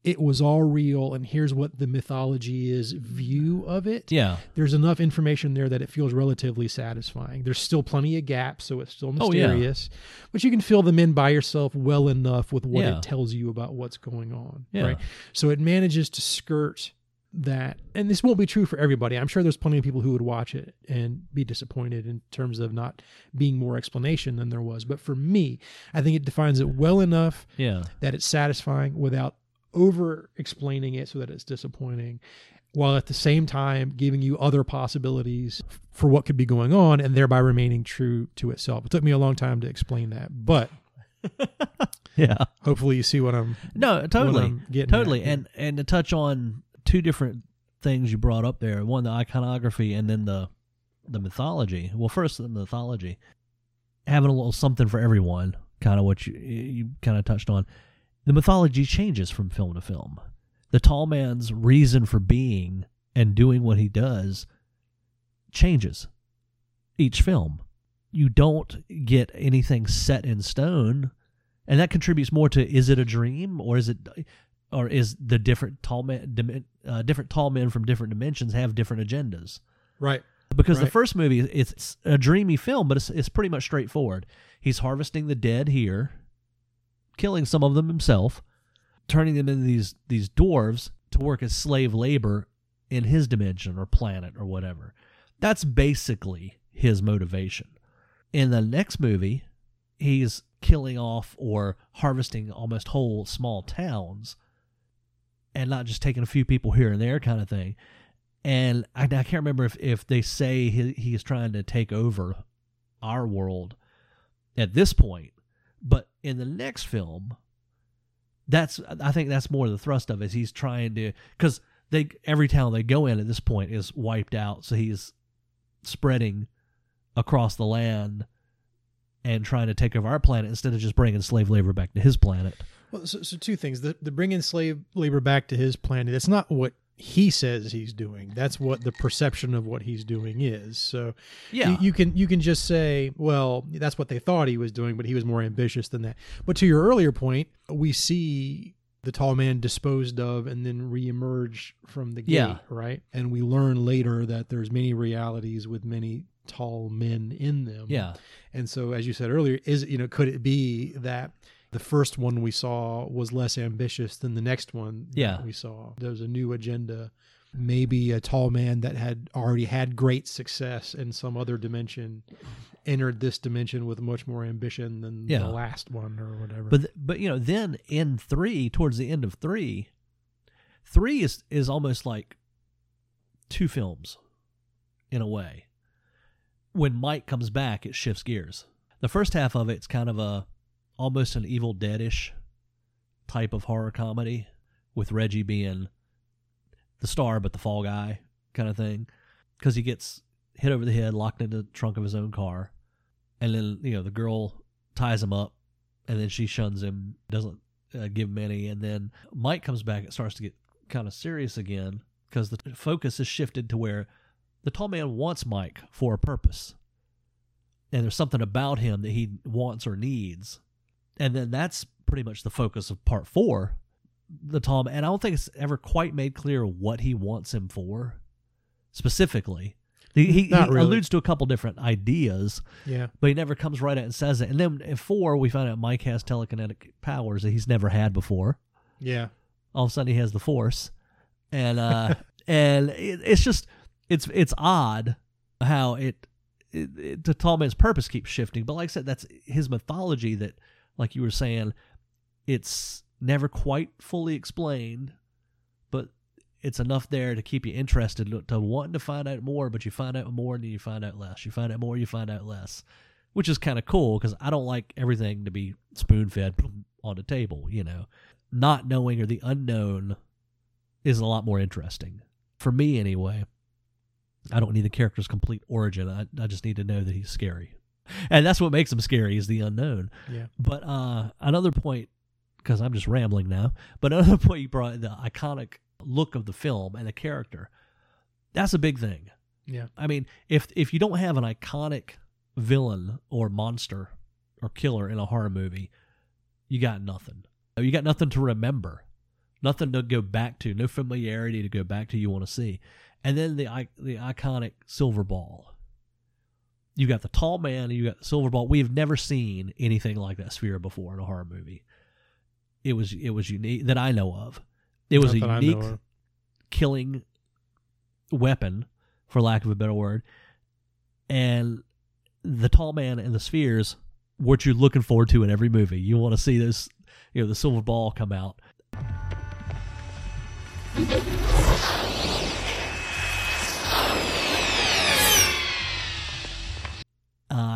[SPEAKER 3] it was all real and here's what the mythology is view of it
[SPEAKER 1] Yeah.
[SPEAKER 3] there's enough information there that it feels relatively satisfying. There's still plenty of gaps, so it's still
[SPEAKER 1] Oh, yeah.
[SPEAKER 3] mysterious, but you can fill them in by yourself well enough with what
[SPEAKER 1] Yeah.
[SPEAKER 3] it tells you about what's going on.
[SPEAKER 1] Yeah.
[SPEAKER 3] Right. So it manages to skirt that. And this won't be true for everybody. I'm sure there's plenty of people who would watch it and be disappointed in terms of not being more explanation than there was. But for me, I think it defines it well enough
[SPEAKER 1] Yeah.
[SPEAKER 3] that it's satisfying without over explaining it so that it's disappointing while at the same time giving you other possibilities for what could be going on and thereby remaining true to itself. It took me a long time to explain that, but
[SPEAKER 1] Yeah.
[SPEAKER 3] hopefully you see what I'm
[SPEAKER 1] No, totally.
[SPEAKER 3] I'm
[SPEAKER 1] Totally.
[SPEAKER 3] at.
[SPEAKER 1] And and to touch on two different things you brought up there, one the iconography and then the the mythology. Well, first the mythology. Having a little something for everyone, kind of what you you kind of touched on. The mythology changes from film to film. The tall man's reason for being and doing what he does changes each film. You don't get anything set in stone, and that contributes more to is it a dream or is it or is the different tall men uh, different tall men from different dimensions have different agendas?
[SPEAKER 3] right.
[SPEAKER 1] Because the first movie it's a dreamy film, but it's it's pretty much straightforward. He's harvesting the dead here, killing some of them himself, turning them into these these dwarves to work as slave labor in his dimension or planet or whatever. That's basically his motivation. In the next movie, he's killing off or harvesting almost whole small towns and not just taking a few people here and there kind of thing. And I, I can't remember if, if they say he, he's trying to take over our world at this point, but in the next film, that's I think that's more the thrust of it. Is he's trying to because they every town they go in at this point is wiped out, so he's spreading across the land and trying to take over our planet instead of just bringing slave labor back to his planet.
[SPEAKER 3] Well, so, so two things: the, the bringing slave labor back to his planet. It's not what he says he's doing. That's what the perception of what he's doing is. So
[SPEAKER 1] Yeah,
[SPEAKER 3] you, you can you can just say, well, that's what they thought he was doing, but he was more ambitious than that. But to your earlier point, we see the tall man disposed of and then reemerge from the gate,
[SPEAKER 1] Yeah.
[SPEAKER 3] right? And we learn later that there's many realities with many tall men in them.
[SPEAKER 1] yeah,
[SPEAKER 3] And so, as you said earlier, is you know, could it be that the first one we saw was less ambitious than the next one
[SPEAKER 1] Yeah.
[SPEAKER 3] we saw? There was a new agenda. Maybe a tall man that had already had great success in some other dimension entered this dimension with much more ambition than
[SPEAKER 1] Yeah.
[SPEAKER 3] the last one or whatever.
[SPEAKER 1] But but you know, then in three, towards the end of three, three is is almost like two films, in a way. When Mike comes back, it shifts gears. The first half of it's kind of a almost an Evil Deadish type of horror comedy, with Reggie being the star but the fall guy kind of thing, because he gets hit over the head, locked in the trunk of his own car, and then you know the girl ties him up and then she shuns him, doesn't uh, give him any, and then Mike comes back. It starts to get kind of serious again because the focus is shifted to where the tall man wants Mike for a purpose, and there's something about him that he wants or needs, and then that's pretty much the focus of part four. The tall man, and I don't think it's ever quite made clear what he wants him for specifically. He, he,
[SPEAKER 3] really.
[SPEAKER 1] alludes to a couple different ideas,
[SPEAKER 3] yeah,
[SPEAKER 1] but he never comes right out and says it. And then in four, we find out Mike has telekinetic powers that he's never had before.
[SPEAKER 3] yeah,
[SPEAKER 1] All of a sudden, he has the Force, and uh, and it, it's just it's it's odd how it, it, it the tall man's purpose keeps shifting. But like I said, that's his mythology that, like you were saying, it's never quite fully explained, but it's enough there to keep you interested to, wanting to find out more. But you find out more, and then you find out less. You find out more, you find out less, which is kind of cool because I don't like everything to be spoon fed on the table. You know, not knowing or the unknown is a lot more interesting for me anyway. I don't need the character's complete origin. I, I just need to know that he's scary. And that's what makes them scary is the unknown.
[SPEAKER 3] yeah.
[SPEAKER 1] But uh, another point, because I'm just rambling now, but another point you brought the iconic look of the film and the character. That's a big thing.
[SPEAKER 3] Yeah.
[SPEAKER 1] I mean, if if you don't have an iconic villain or monster or killer in a horror movie, you got nothing. You got nothing to remember, nothing to go back to, no familiarity to go back to. You want to see, and then the the iconic silver ball. You got the tall man, and you got the silver ball. We have never seen anything like that sphere before in a horror movie. It was it was unique that I know of. It was
[SPEAKER 3] Not
[SPEAKER 1] a
[SPEAKER 3] that I know
[SPEAKER 1] unique killing weapon, for lack of a better word. And the tall man and the spheres, what you're looking forward to in every movie. You want to see this, you know, the silver ball come out.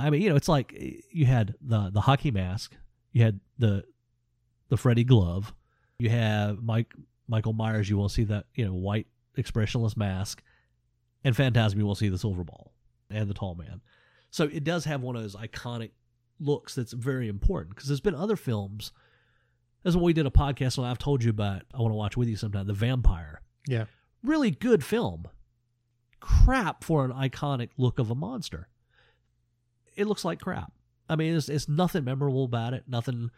[SPEAKER 1] I mean, you know, it's like eh, you had the the hockey mask, you had the the Freddy glove, you have Mike Michael Myers. You will see that you know white expressionless mask, and Phantasm. You will see the silver ball and the tall man. So it does have one of those iconic looks that's very important because there's been other films. That's what we did a podcast on. I've told you about. I want to watch with you sometime. The Vampire,
[SPEAKER 3] Yeah.
[SPEAKER 1] really good film. Crap for an iconic look of a monster. It looks like crap. I mean, it's, it's nothing memorable about it. Nothing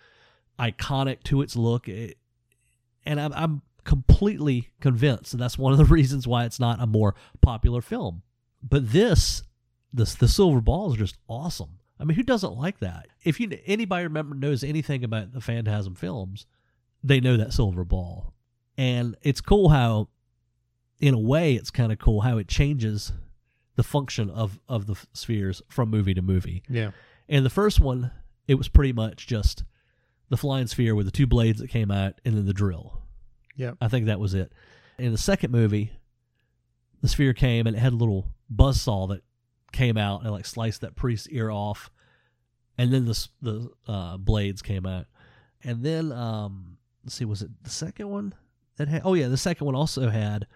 [SPEAKER 1] iconic to its look. It, and I'm, I'm completely convinced that that's one of the reasons why it's not a more popular film. But this, this the silver balls are just awesome. I mean, who doesn't like that? If you anybody remember knows anything about the Phantasm films, they know that silver ball, and it's cool how, in a way, it's kind of cool how it changes the function of of the spheres from movie to movie.
[SPEAKER 3] Yeah.
[SPEAKER 1] And the first one, it was pretty much just the flying sphere with the two blades that came out and then the drill.
[SPEAKER 3] Yeah.
[SPEAKER 1] I think that was it. In the second movie, the sphere came and it had a little buzz saw that came out and like sliced that priest's ear off, and then the the uh, blades came out, and then um, let's see, was it the second one that had? Oh yeah, the second one also had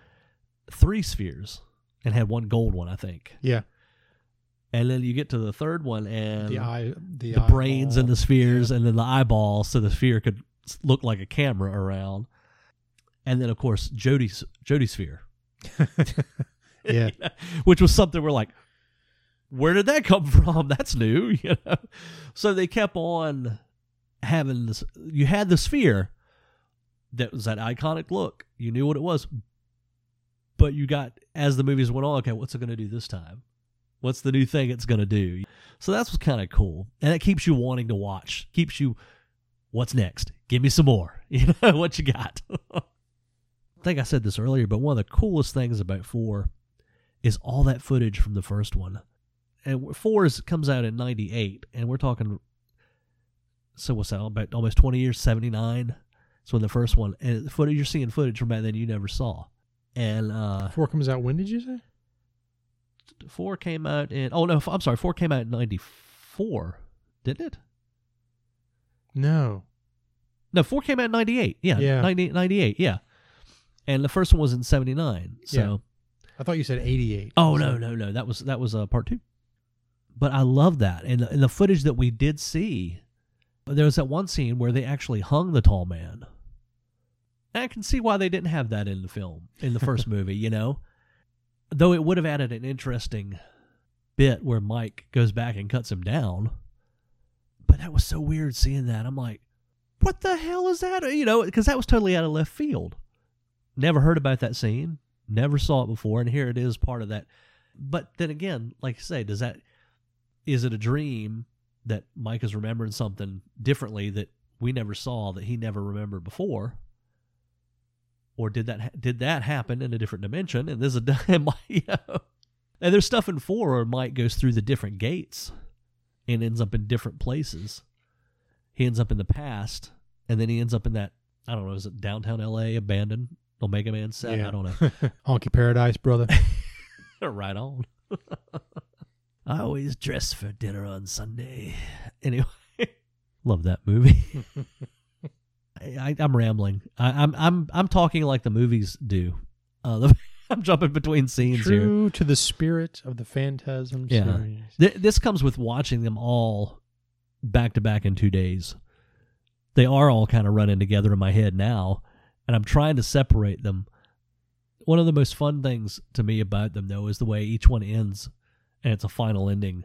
[SPEAKER 1] three spheres and had one gold one, I think.
[SPEAKER 3] Yeah.
[SPEAKER 1] And then you get to the third one and
[SPEAKER 3] The eye, the,
[SPEAKER 1] the brains and the spheres and then the eyeball so the sphere could look like a camera around. And then of course jody's jody sphere.
[SPEAKER 3] Yeah.
[SPEAKER 1] which was something we're like where did that come from? That's new you know? So they kept on having this you had the sphere that was that iconic look. You knew what it was but you got as the movies went on okay what's it going to do this time What's the new thing it's going to do? So that's what's kind of cool. And it keeps you wanting to watch. Keeps you, what's next? Give me some more. You know, what you got? I think I said this earlier, but one of the coolest things about 4 is all that footage from the first one. And 4 is, comes out in 98, and we're talking, so what's that, about almost 20 years, 79? So when the first one, and footage, you're seeing footage from back then you never saw. And uh,
[SPEAKER 3] Four comes out when did you say?
[SPEAKER 1] four came out in oh no i'm sorry four came out in 94 didn't it
[SPEAKER 3] No.
[SPEAKER 1] no four came out in 98 yeah,
[SPEAKER 3] Yeah.
[SPEAKER 1] 90, 98 yeah and the first one was in 79 so
[SPEAKER 3] Yeah. I thought you said 88.
[SPEAKER 1] oh
[SPEAKER 3] So-
[SPEAKER 1] no no no that was that was uh, part two but i love that and the, and the footage that we did see there was that one scene where they actually hung the tall man and i can see why they didn't have that in the film in the first movie you know? Though it would have added an interesting bit where mike goes back and cuts him down. But that was so weird seeing that. I'm like what the hell is that? You know because that was totally out of left field. Never heard about that scene. Never saw it before and here it is part of that. But then again like I say does that is it a dream that mike is remembering something differently that we never saw that he never remembered before or did that did that happen in a different dimension and there's a you know, and there's stuff in four where mike goes through the different gates and ends up in different places he ends up in the past and then he ends up in that i don't know is it downtown la abandoned omega man set
[SPEAKER 3] Yeah.
[SPEAKER 1] i don't know
[SPEAKER 3] Honky Paradise, brother.
[SPEAKER 1] right on. I always dress for dinner on Sunday. Anyway, love that movie. I, I'm rambling. I, I'm I'm I'm talking like the movies do. Uh, the, I'm jumping between scenes here.
[SPEAKER 3] True to the spirit of the Phantasm
[SPEAKER 1] Yeah.
[SPEAKER 3] series.
[SPEAKER 1] Th- this comes with watching them all back to back in two days. They are all kind of running together in my head now, and I'm trying to separate them. One of the most fun things to me about them, though, is the way each one ends, and it's a final ending.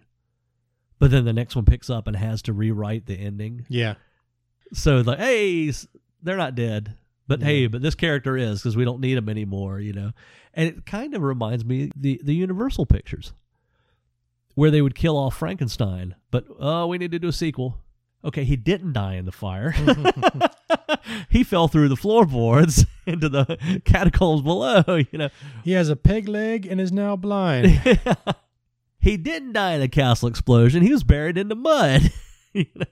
[SPEAKER 1] But then the next one picks up and has to rewrite the ending.
[SPEAKER 3] Yeah.
[SPEAKER 1] So like, hey, they're not dead, but
[SPEAKER 3] Yeah.
[SPEAKER 1] hey, but this character is because we don't need him anymore, you know. And it kind of reminds me the the Universal pictures, where they would kill off Frankenstein, but oh, we need to do a sequel. Okay, he didn't die in the fire. he fell through the floorboards into the catacombs below. You know,
[SPEAKER 3] He has a peg leg and is now blind.
[SPEAKER 1] he didn't die in a castle explosion. He was buried in the mud. You know?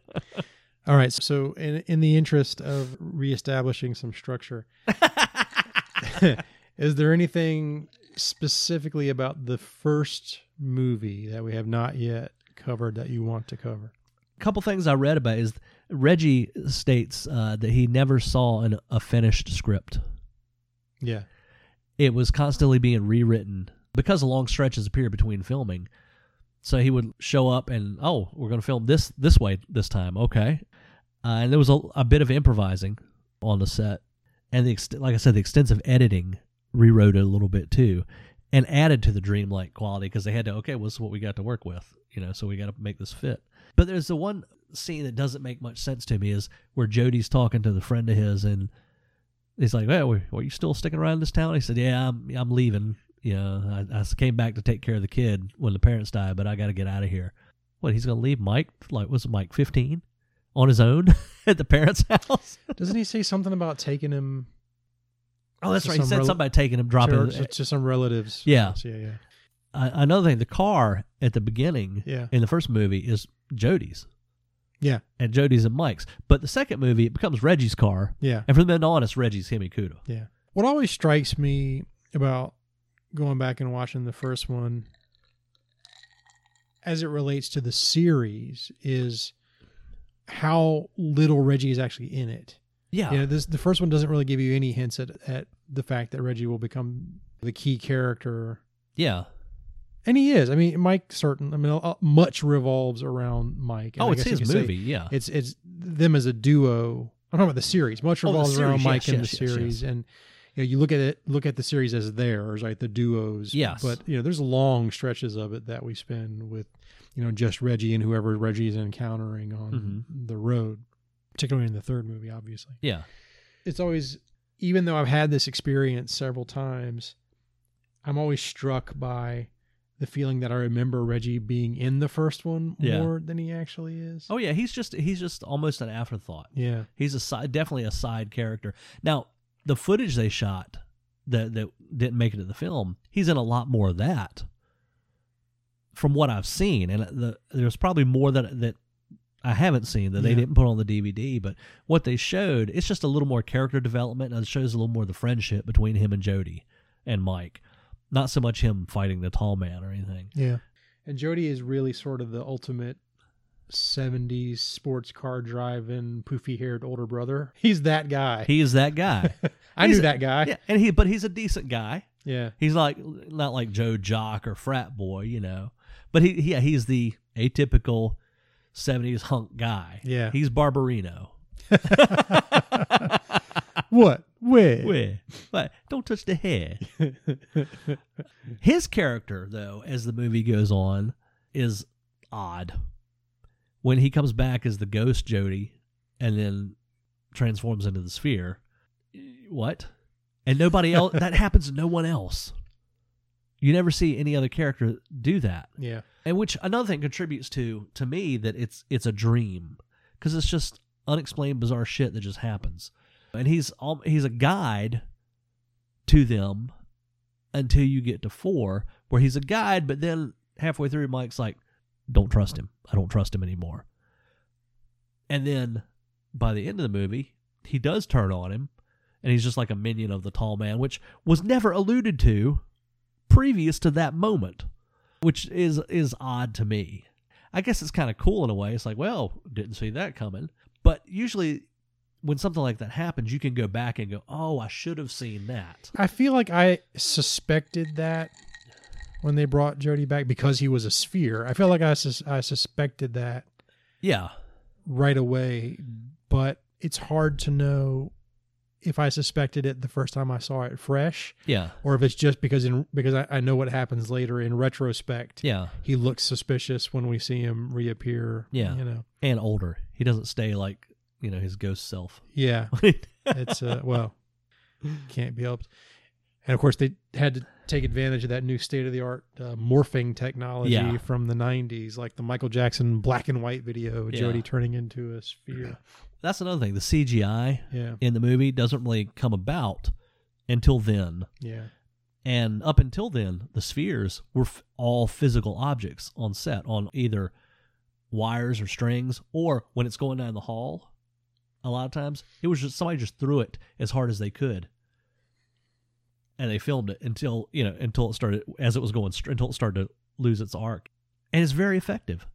[SPEAKER 3] All right. So, in in the interest of reestablishing some structure, is there anything specifically about the first movie that we have not yet covered that you want to cover?
[SPEAKER 1] A couple things I read about is Reggie states uh, that he never saw an, a finished script.
[SPEAKER 3] Yeah.
[SPEAKER 1] It was constantly being rewritten because long stretches appear between filming. So he would show up and oh, we're going to film this this way this time, okay? Uh, and there was a, a bit of improvising on the set, and the ext- like I said, the extensive editing rewrote it a little bit too, and added to the dreamlike quality because they had to okay, well, this is what we got to work with, you know, so we got to make this fit. But there's the one scene that doesn't make much sense to me is where Jody's talking to the friend of his, and he's like, "Well, were you still sticking around this town?" He said, "Yeah, I'm I'm leaving. You I, I came back to take care of the kid when the parents died, but I got to get out of here." What? He's gonna leave Mike? Like, was Mike 15 on his own at the parents' house?
[SPEAKER 3] Doesn't he say something about taking him
[SPEAKER 1] Oh, that's right. He said
[SPEAKER 3] rel-
[SPEAKER 1] something about taking him, dropping.
[SPEAKER 3] to, to, to some relatives?
[SPEAKER 1] Yeah.
[SPEAKER 3] Yeah. Yeah.
[SPEAKER 1] Uh, another thing, the car at the beginning
[SPEAKER 3] Yeah.
[SPEAKER 1] in the first movie is Jody's.
[SPEAKER 3] Yeah.
[SPEAKER 1] And Jody's and Mike's. But the second movie, it becomes Reggie's car.
[SPEAKER 3] Yeah.
[SPEAKER 1] And from then on, it's Reggie's Hemi Cuda.
[SPEAKER 3] Yeah. What always strikes me about going back and watching the first one as it relates to the series is how little Reggie is actually in it.
[SPEAKER 1] Yeah.
[SPEAKER 3] You know, this the first one doesn't really give you any hints at, at the fact that Reggie will become the key character.
[SPEAKER 1] Yeah.
[SPEAKER 3] And he is. I mean, Mike certain. I mean, uh, much revolves around Mike. And
[SPEAKER 1] Oh,
[SPEAKER 3] I
[SPEAKER 1] it's
[SPEAKER 3] guess
[SPEAKER 1] his movie. Yeah.
[SPEAKER 3] It's it's them as a duo. I'm talking about the series. Much
[SPEAKER 1] Oh,
[SPEAKER 3] revolves around Mike
[SPEAKER 1] yes,
[SPEAKER 3] and
[SPEAKER 1] yes,
[SPEAKER 3] the
[SPEAKER 1] yes,
[SPEAKER 3] series, and you know you look at it, look at the series as theirs, right? The duos.
[SPEAKER 1] Yes.
[SPEAKER 3] But you know, there's long stretches of it that we spend with, you know, just Reggie and whoever Reggie is encountering on
[SPEAKER 1] Mm-hmm.
[SPEAKER 3] the road, particularly in the third movie, obviously.
[SPEAKER 1] yeah.
[SPEAKER 3] It's always, even though I've had this experience several times, I'm always struck by the feeling that I remember Reggie being in the first one
[SPEAKER 1] Yeah.
[SPEAKER 3] more than he actually is.
[SPEAKER 1] Oh yeah, he's just he's just almost an afterthought.
[SPEAKER 3] Yeah.
[SPEAKER 1] He's a side, definitely a side character. Now, the footage they shot that that didn't make it to the film, he's in a lot more of that. From what I've seen, and the, there's probably more that that I haven't seen that they didn't put on the DVD. But what they showed, it's just a little more character development, and it shows a little more of the friendship between him and Jody and Mike. Not so much him fighting the tall man or anything.
[SPEAKER 3] Yeah. And Jody is really sort of the ultimate 70s sports car driving, poofy haired older brother. He's that guy.
[SPEAKER 1] He is that guy.
[SPEAKER 3] I
[SPEAKER 1] he's
[SPEAKER 3] knew
[SPEAKER 1] a-
[SPEAKER 3] that guy.
[SPEAKER 1] yeah, and he but he's a decent guy.
[SPEAKER 3] Yeah.
[SPEAKER 1] He's like not like Joe Jock or frat boy, you know. But he yeah, he's the atypical seventies hunk guy.
[SPEAKER 3] Yeah.
[SPEAKER 1] He's Barbarino.
[SPEAKER 3] What? Where?
[SPEAKER 1] Where? But don't touch the hair. His character, though, as the movie goes on, is odd. When he comes back as the ghost Jody and then transforms into the sphere. What? And nobody else that happens to no one else. You never see any other character do that.
[SPEAKER 3] Yeah.
[SPEAKER 1] and which another thing contributes to to me that it's it's a dream because it's just unexplained bizarre shit that just happens and he's al- he's a guide to them until you get to four where he's a guide but then halfway through mike's like don't trust him i don't trust him anymore and then by the end of the movie he does turn on him and he's just like a minion of the tall man which was never alluded to previous to that moment which is is odd to me. I guess it's kind of cool in a way. It's like, well, didn't see that coming. But usually, when something like that happens, you can go back and go, oh, I should have seen that.
[SPEAKER 3] I feel like I suspected that when they brought Jody back because he was a sphere. I feel like I, sus- I suspected that
[SPEAKER 1] Yeah,
[SPEAKER 3] right away, but it's hard to know if I suspected it the first time I saw it fresh
[SPEAKER 1] yeah,
[SPEAKER 3] or if it's just because in because I, I know what happens later in retrospect.
[SPEAKER 1] yeah,
[SPEAKER 3] He looks suspicious when we see him reappear.
[SPEAKER 1] Yeah.
[SPEAKER 3] You know.
[SPEAKER 1] and older. He doesn't stay like you know his ghost self.
[SPEAKER 3] Yeah. It's uh well can't be helped. And of course they had to take advantage of that new state of the art uh, morphing technology
[SPEAKER 1] Yeah.
[SPEAKER 3] from the 90s like the Michael Jackson black and white video
[SPEAKER 1] Yeah.
[SPEAKER 3] Jody turning into a sphere.
[SPEAKER 1] That's another thing. The CGI
[SPEAKER 3] Yeah.
[SPEAKER 1] in the movie doesn't really come about until then.
[SPEAKER 3] Yeah.
[SPEAKER 1] And up until then, the spheres were f- all physical objects on set, on either wires or strings, or when it's going down the hall. A lot of times, it was just somebody just threw it as hard as they could, and they filmed it until you know until it started as it was going until it started to lose its arc, and it's very effective.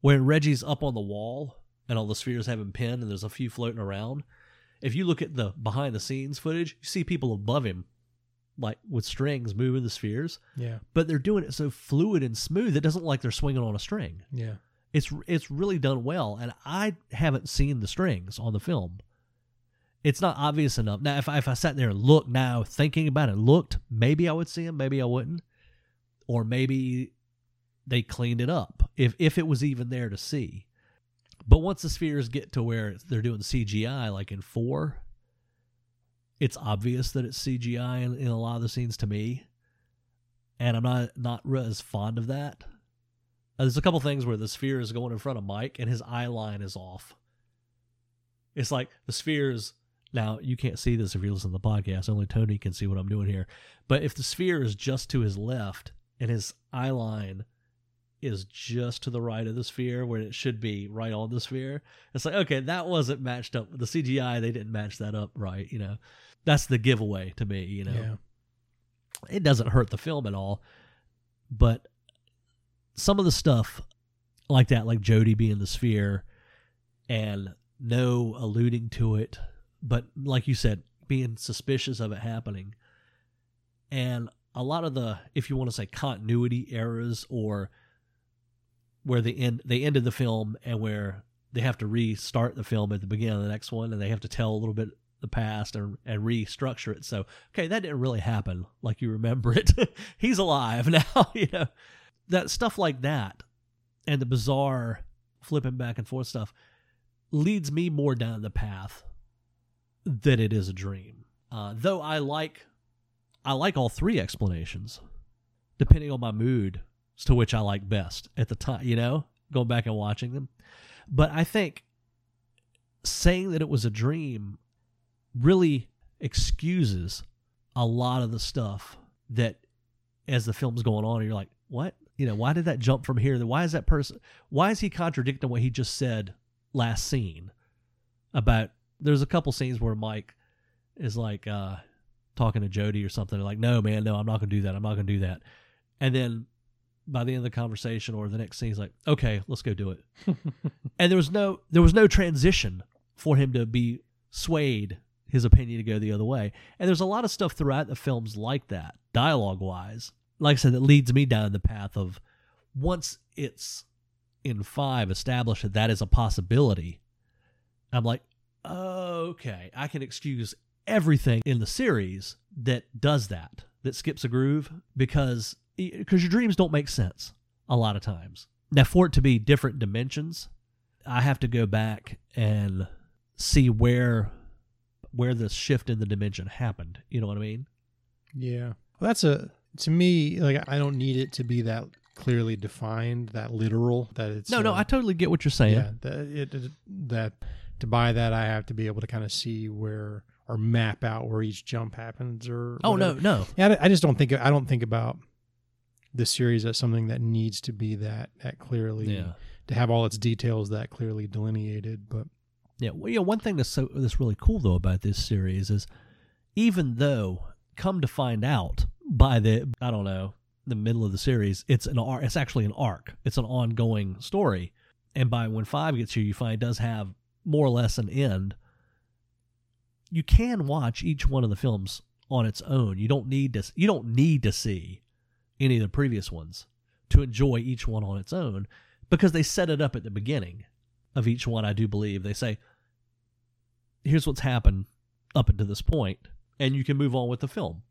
[SPEAKER 1] When Reggie's up on the wall and all the spheres have him pinned, and there's a few floating around. If you look at the behind the scenes footage, you see people above him like with strings moving the spheres,
[SPEAKER 3] Yeah.
[SPEAKER 1] but they're doing it so fluid and smooth it doesn't look like they're swinging on a string.
[SPEAKER 3] Yeah.
[SPEAKER 1] It's it's really done well, and I haven't seen the strings on the film. It's not obvious enough. Now, if I, if I sat there and looked now, thinking about it, looked, maybe I would see them, maybe I wouldn't, or maybe they cleaned it up if if it was even there to see. But once the spheres get to where they're doing CGI, like in four, it's obvious that it's CGI in, in a lot of the scenes to me, and I'm not not as fond of that. Uh, there's a couple things where the sphere is going in front of Mike and his eye line is off. It's like the spheres. Now you can't see this if you listen to the podcast. Only Tony can see what I'm doing here. But if the sphere is just to his left and his eye line is just to the right of the sphere where it should be right on the sphere, it's like okay, that wasn't matched up. The CGI they didn't match that up right. You know, that's the giveaway to me. You know,
[SPEAKER 3] Yeah.
[SPEAKER 1] it doesn't hurt the film at all, but some of the stuff like that, like Jody being the sphere and no alluding to it, but like you said, being suspicious of it happening, and a lot of the, if you want to say continuity errors or where they end, they ended the film and where they have to restart the film at the beginning of the next one, and they have to tell a little bit the past and, and restructure it. So, okay, that didn't really happen like you remember it. He's alive now, you know. That stuff like that and the bizarre flipping back and forth stuff leads me more down the path that it is a dream. Uh, though I like I like all three explanations. Depending on my mood, to which I like best at the time, you know, going back and watching them. But I think saying that it was a dream really excuses a lot of the stuff that as the film's going on you're like what? You know why did that jump from here? Why is that person why is he contradicting what he just said last scene about there's a couple scenes where mike is like uh talking to jody or something like no man no i'm not gonna do that i'm not gonna do that. And then by the end of the conversation or the next scene he's like okay let's go do it. And there was no there was no transition for him to be swayed his opinion to go the other way. And there's a lot of stuff throughout the films like that dialogue wise like i said that leads me down the path of once it's in five established that that is a possibility i'm like okay i can excuse everything in the series that does that that skips a groove because because your dreams don't make sense a lot of times now for it to be different dimensions i have to go back and see where where the shift in the dimension happened you know what i mean
[SPEAKER 3] Yeah. Well, that's a to me like I don't need it to be that clearly defined, that literal. That it's
[SPEAKER 1] no no
[SPEAKER 3] uh,
[SPEAKER 1] i totally get what you're saying
[SPEAKER 3] yeah that it, it- that to buy that I have to be able to kind of see where or map out where each jump happens or
[SPEAKER 1] oh no
[SPEAKER 3] whatever.
[SPEAKER 1] no
[SPEAKER 3] Yeah, I I just don't think I don't think about the series as something that needs to be that that clearly
[SPEAKER 1] yeah
[SPEAKER 3] to have all its details that clearly delineated. But
[SPEAKER 1] Yeah, well, you know, one thing that's so that's really cool though about this series is, even though come to find out by the I don't know the middle of the series, it's an arc. It's actually an arc. It's an ongoing story, and by when five gets here, you find it does have more or less an end. You can watch each one of the films on its own. You don't need to. You don't need to see any of the previous ones to enjoy each one on its own because they set it up at the beginning of each one. I do believe they say, "Here's what's happened up until this point," and you can move on with the film.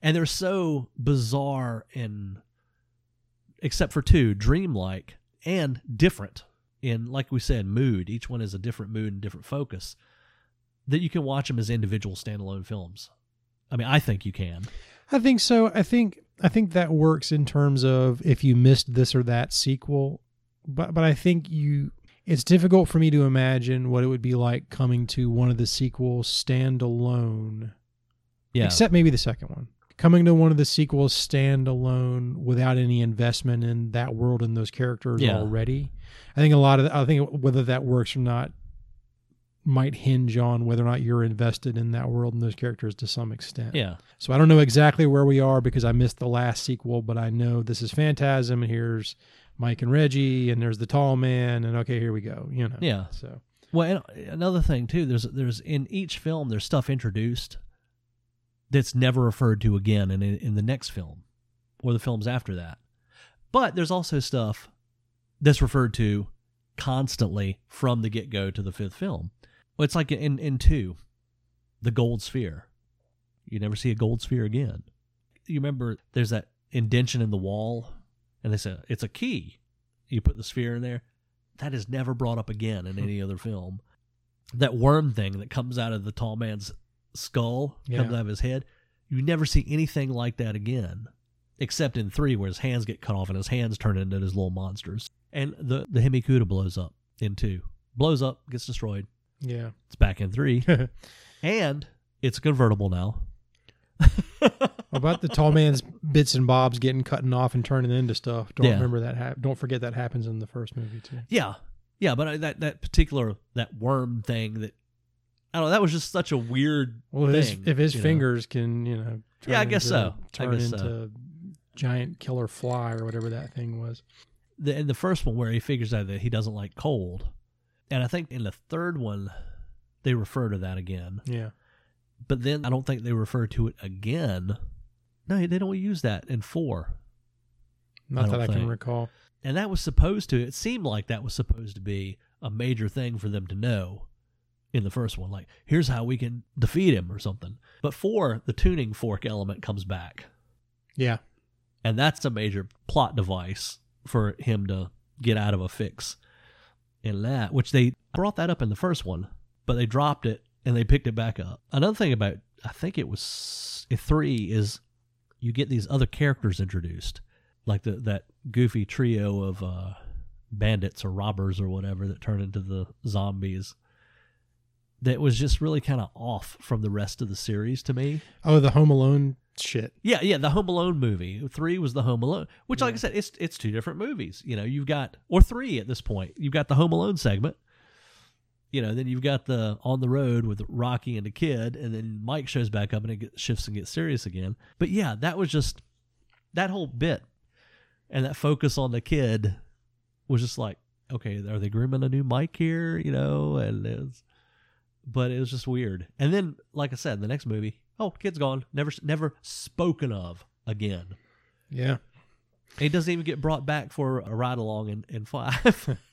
[SPEAKER 1] And they're so bizarre and, except for two, dreamlike and different in, like we said, mood. Each one is a different mood and different focus. That you can watch them as individual standalone films. I mean, I think you can.
[SPEAKER 3] I think so. I think I think that works in terms of if you missed this or that sequel, but but I think you it's difficult for me to imagine what it would be like coming to one of the sequels standalone,
[SPEAKER 1] Yeah.
[SPEAKER 3] except maybe the second one. Coming to one of the sequels standalone without any investment in that world and those characters
[SPEAKER 1] Yeah.
[SPEAKER 3] already. I think a lot of I think whether that works or not might hinge on whether or not you're invested in that world and those characters to some extent.
[SPEAKER 1] yeah.
[SPEAKER 3] So I don't know exactly where we are because I missed the last sequel, but I know this is Phantasm, and here's Mike and Reggie, and there's the Tall Man, and okay, here we go. You know.
[SPEAKER 1] Yeah.
[SPEAKER 3] So
[SPEAKER 1] Well, and another thing too, there's there's in each film there's stuff introduced that's never referred to again in in the next film or the films after that. But there's also stuff that's referred to constantly from the get go to the fifth film. Well, it's like in in two, the gold sphere. You never see a gold sphere again. You remember there's that indention in the wall, and they say it's a key. You put the sphere in there. That is never brought up again in hmm. any other film. That worm thing that comes out of the tall man's skull, comes out of his head. You never see anything like that again, except in three, where his hands get cut off and his hands turn into his little monsters. And the the Hemi Cuda blows up in two, blows up, gets destroyed.
[SPEAKER 3] Yeah.
[SPEAKER 1] It's back in three, and it's convertible now.
[SPEAKER 3] about the Tall Man's bits and bobs getting cutting off and turning into stuff. Don't
[SPEAKER 1] Yeah.
[SPEAKER 3] remember that. Hap- don't forget that happens in the first movie too.
[SPEAKER 1] Yeah, yeah, but I- that that particular that worm thing that I don't know that was just such a weird
[SPEAKER 3] Well, if his,
[SPEAKER 1] thing.
[SPEAKER 3] if his
[SPEAKER 1] you know?
[SPEAKER 3] fingers can, you know,
[SPEAKER 1] Yeah, I guess
[SPEAKER 3] into-
[SPEAKER 1] so.
[SPEAKER 3] Turn
[SPEAKER 1] guess
[SPEAKER 3] into
[SPEAKER 1] so.
[SPEAKER 3] giant killer fly or whatever that thing was.
[SPEAKER 1] the, in the first one where he figures out that he doesn't like cold, and I think in the third one they refer to that again,
[SPEAKER 3] Yeah.
[SPEAKER 1] but then I don't think they refer to it again. No, they don't use that in four,
[SPEAKER 3] Not
[SPEAKER 1] I
[SPEAKER 3] that I can recall.
[SPEAKER 1] and that was supposed to. It seemed like that was supposed to be a major thing for them to know in the first one. Like, here's how we can defeat him or something. But four, the tuning fork element comes back.
[SPEAKER 3] Yeah.
[SPEAKER 1] and that's a major plot device for him to get out of a fix in that which they brought that up in the first one but they dropped it and they picked it back up another thing about i think it was three is you get these other characters introduced like the that goofy trio of uh, bandits or robbers or whatever that turn into the zombies. That was just really kind of off from the rest of the series to me.
[SPEAKER 3] Oh, the Home Alone shit.
[SPEAKER 1] Yeah, yeah, the Home Alone movie. Three was the Home Alone, which, like I said, it's it's two different movies. You know, you've got or three at this point. You've got the Home Alone segment. You know, then you've got the on the road with Rocky and the kid, and then Mike shows back up and it gets, shifts and gets serious again. But yeah, that was just that whole bit and that focus on the kid was just like, okay, are they grooming a new Mike here? You know, and it's, but it was just weird. And then, like I said, the next movie, oh, kid's gone, never never spoken of again.
[SPEAKER 3] Yeah.
[SPEAKER 1] He doesn't even get brought back for a ride along in, in five.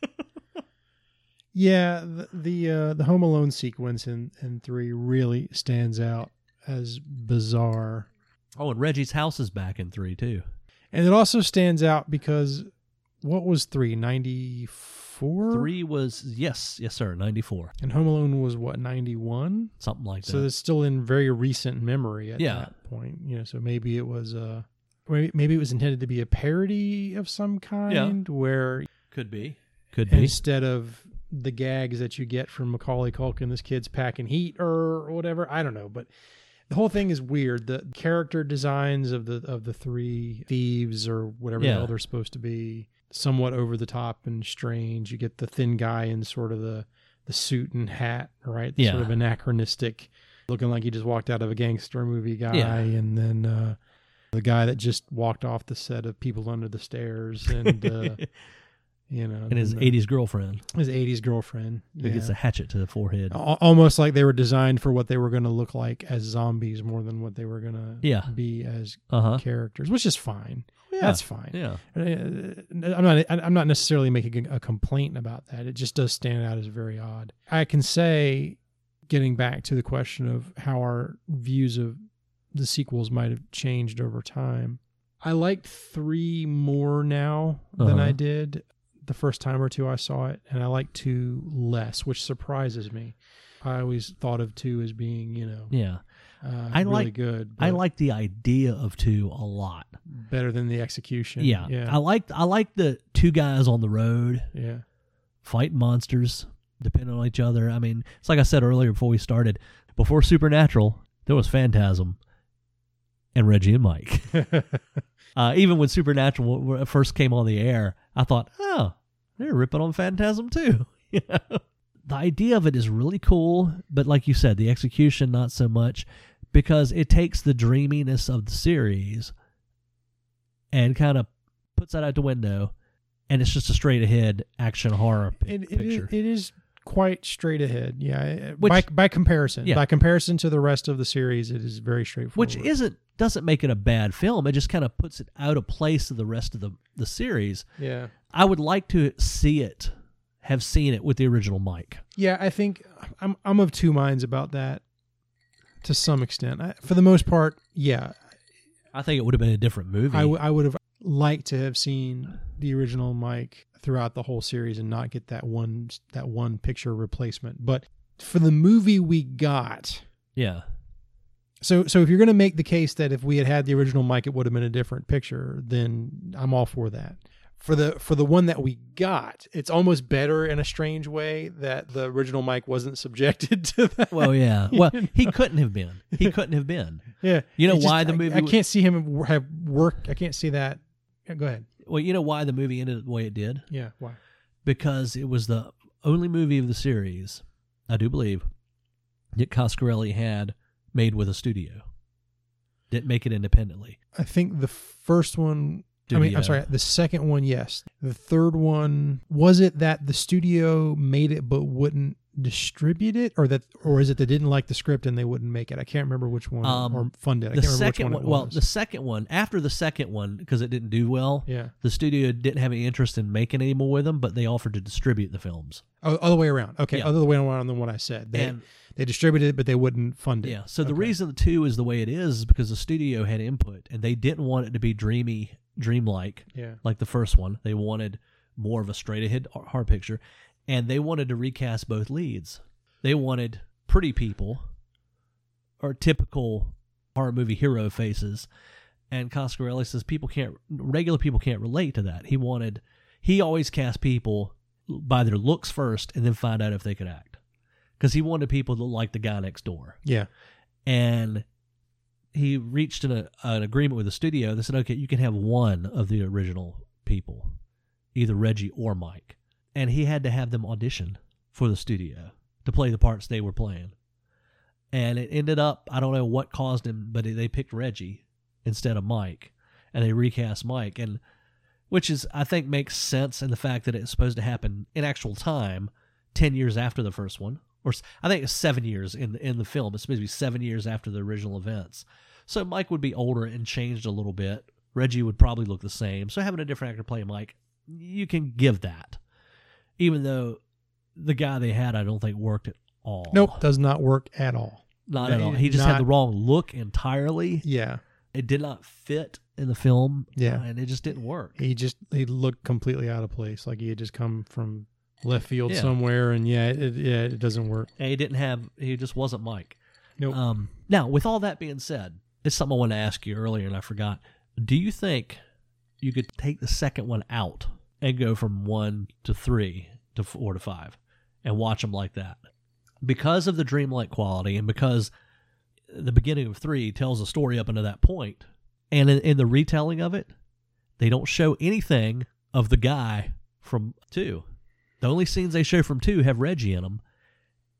[SPEAKER 3] Yeah, the the, uh, the Home Alone sequence in, in three really stands out as bizarre,
[SPEAKER 1] oh, and Reggie's house is back in three too.
[SPEAKER 3] and it also stands out because what was three ninety four?
[SPEAKER 1] Three was yes, yes, sir, ninety four,
[SPEAKER 3] and Home Alone was what ninety one.
[SPEAKER 1] something like that.
[SPEAKER 3] So it's still in very recent memory at
[SPEAKER 1] Yeah.
[SPEAKER 3] that point. You know, so maybe it was uh maybe maybe it was intended to be a parody of some kind Yeah. where
[SPEAKER 1] Could be, could be.
[SPEAKER 3] instead of the gags that you get from Macaulay Culkin, this kid's packing heat or whatever. I don't know, but the whole thing is weird. The character designs of the of the three thieves or whatever
[SPEAKER 1] Yeah.
[SPEAKER 3] the hell they're supposed to be, somewhat over the top and strange. You get the thin guy in sort of the the suit and hat, right?
[SPEAKER 1] Yeah.
[SPEAKER 3] Sort of anachronistic, looking like he just walked out of a gangster movie guy,
[SPEAKER 1] Yeah.
[SPEAKER 3] and then. uh the guy that just walked off the set of People Under the Stairs, and uh, you know,
[SPEAKER 1] and his
[SPEAKER 3] then the-
[SPEAKER 1] '80s girlfriend
[SPEAKER 3] his 80s girlfriend.
[SPEAKER 1] who gets a hatchet to the forehead.
[SPEAKER 3] Almost like they were designed for what they were going to look like as zombies more than what they were going to
[SPEAKER 1] Yeah.
[SPEAKER 3] be as
[SPEAKER 1] Uh huh.
[SPEAKER 3] characters, which is fine.
[SPEAKER 1] Yeah.
[SPEAKER 3] That's fine.
[SPEAKER 1] yeah.
[SPEAKER 3] Uh, I'm not. I'm not necessarily making a complaint about that. It just does stand out as very odd. I can say, getting back to the question of how our views of the sequels might have changed over time. I liked three more now than
[SPEAKER 1] Uh-huh.
[SPEAKER 3] I did the first time or two I saw it, and I like two less, which surprises me. I always thought of two as being, you know,
[SPEAKER 1] Yeah.
[SPEAKER 3] Uh,
[SPEAKER 1] I
[SPEAKER 3] really
[SPEAKER 1] like-
[SPEAKER 3] good.
[SPEAKER 1] I like the idea of two a lot.
[SPEAKER 3] better than the execution.
[SPEAKER 1] Yeah. I like I like the two guys on the road
[SPEAKER 3] yeah.
[SPEAKER 1] fighting monsters, depending on each other. I mean, it's like I said earlier before we started. Before Supernatural, there was Phantasm and Reggie and Mike. Uh, even when Supernatural first came on the air, I thought, oh, they're ripping on Phantasm too. The idea of it is really cool, but like you said, the execution not so much because it takes the dreaminess of the series and kind of puts that out the window, and it's just a straight ahead action horror
[SPEAKER 3] it, it, is,
[SPEAKER 1] picture.
[SPEAKER 3] it is quite straight ahead. Yeah, eh, eh,
[SPEAKER 1] Which-
[SPEAKER 3] by by comparison,
[SPEAKER 1] Yeah.
[SPEAKER 3] by comparison to the rest of the series, it is very straightforward.
[SPEAKER 1] which isn't doesn't make it a bad film. It just kind of puts it out of place of the rest of the the series.
[SPEAKER 3] yeah,
[SPEAKER 1] I would like to see it, have seen it with the original Mike.
[SPEAKER 3] yeah. I think I'm I'm of two minds about that to some extent. I, for the most part, yeah,
[SPEAKER 1] I think it would have been a different movie.
[SPEAKER 3] I, w- I would have liked to have seen the original Mike throughout the whole series and not get that one that one picture replacement. But for the movie we got,
[SPEAKER 1] yeah,
[SPEAKER 3] So, so if you're going to make the case that if we had had the original mic, it would have been a different picture, then I'm all for that. For the for the one that we got, it's almost better in a strange way that the original Mike wasn't subjected to that.
[SPEAKER 1] well, yeah. Well,
[SPEAKER 3] You
[SPEAKER 1] he couldn't have been. He couldn't have been.
[SPEAKER 3] yeah,
[SPEAKER 1] You know
[SPEAKER 3] It just-
[SPEAKER 1] why the
[SPEAKER 3] I-
[SPEAKER 1] movie
[SPEAKER 3] I,
[SPEAKER 1] w-
[SPEAKER 3] can't see him have work. I can't see that. Go ahead.
[SPEAKER 1] Well, you know why the movie ended the way it did?
[SPEAKER 3] Yeah, why?
[SPEAKER 1] Because it was the only movie of the series, I do believe, that Coscarelli had made with a studio. Didn't make it independently.
[SPEAKER 3] I think the first one. I mean, I'm sorry. The second one, yes. The third one was it that the studio made it but wouldn't distribute it, or that, or is it they didn't like the script and they wouldn't make it? I can't remember which one
[SPEAKER 1] Um,
[SPEAKER 3] or fund it. I
[SPEAKER 1] the
[SPEAKER 3] can't remember
[SPEAKER 1] second
[SPEAKER 3] which
[SPEAKER 1] one, well, the second one after the second one because it didn't do well.
[SPEAKER 3] yeah.
[SPEAKER 1] The studio didn't have any interest in making any more with them, but they offered to distribute the films.
[SPEAKER 3] Oh, other way around. Okay,
[SPEAKER 1] Yeah.
[SPEAKER 3] other way around than what I said. They
[SPEAKER 1] and
[SPEAKER 3] they distributed it, but they wouldn't fund it.
[SPEAKER 1] yeah, so the reason the two is the way it is is because the studio had input and they didn't want it to be dreamy, dreamlike
[SPEAKER 3] Yeah.
[SPEAKER 1] like the first one. They wanted more of a straight ahead horror picture, and they wanted to recast both leads. They wanted pretty people or typical horror movie hero faces, And Coscarelli says people can't, regular people can't relate to that. He wanted, he always cast people by their looks first and then find out if they could act. Because he wanted people to like the guy next door.
[SPEAKER 3] Yeah.
[SPEAKER 1] And he reached an, an agreement with the studio. They said, okay, you can have one of the original people, either Reggie or Mike. And he had to have them audition for the studio to play the parts they were playing. And it ended up, I don't know what caused him, but they picked Reggie instead of Mike. And they recast Mike. And which is, I think, makes sense in the fact that it's supposed to happen in actual time 10 years after the first one. Or I think it's seven years in the, in the film. It's supposed to be seven years after the original events. So Mike would be older and changed a little bit. Reggie would probably look the same. So having a different actor play Mike, you can give that. Even though the guy they had, I don't think worked at all.
[SPEAKER 3] Nope, does not work at all.
[SPEAKER 1] Not at all.
[SPEAKER 3] he-
[SPEAKER 1] just had the wrong look entirely.
[SPEAKER 3] Yeah.
[SPEAKER 1] It did not fit in the film.
[SPEAKER 3] Yeah.
[SPEAKER 1] uh, and it just didn't work.
[SPEAKER 3] He just he looked completely out of place, like he had just come from left field
[SPEAKER 1] Yeah.
[SPEAKER 3] somewhere, and yeah, it, yeah, it doesn't work.
[SPEAKER 1] And he didn't have. He just wasn't Mike.
[SPEAKER 3] Nope.
[SPEAKER 1] Um, now, with all that being said, it's something I wanted to ask you earlier, and I forgot. Do you think you could take the second one out and go from one to three to four to five, and watch them like that? Because of the dreamlike quality, and because the beginning of three tells a story up into that point, and in, in the retelling of it, they don't show anything of the guy from two. The only scenes they show from two have Reggie in them,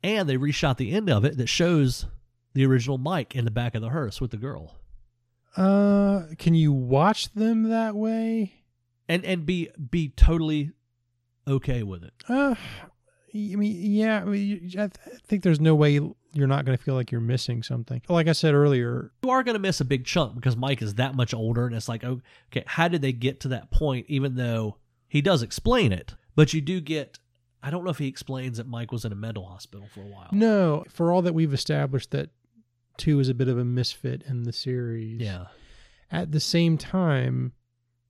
[SPEAKER 1] and they reshot the end of it that shows the original Mike in the back of the hearse with the girl,
[SPEAKER 3] Uh, can you watch them that way?
[SPEAKER 1] and and be be totally okay with it.
[SPEAKER 3] Uh, I mean, yeah, I, mean, I th- I think there's no way you're not going to feel like you're missing something. Like I said earlier,
[SPEAKER 1] You are going to miss a big chunk because Mike is that much older, and it's like, okay, how did they get to that point? Even though he does explain it, but you do get. I don't know if he explains that Mike was in a mental hospital for a while.
[SPEAKER 3] no, for all that we've established that two is a bit of a misfit in the series.
[SPEAKER 1] Yeah.
[SPEAKER 3] At the same time,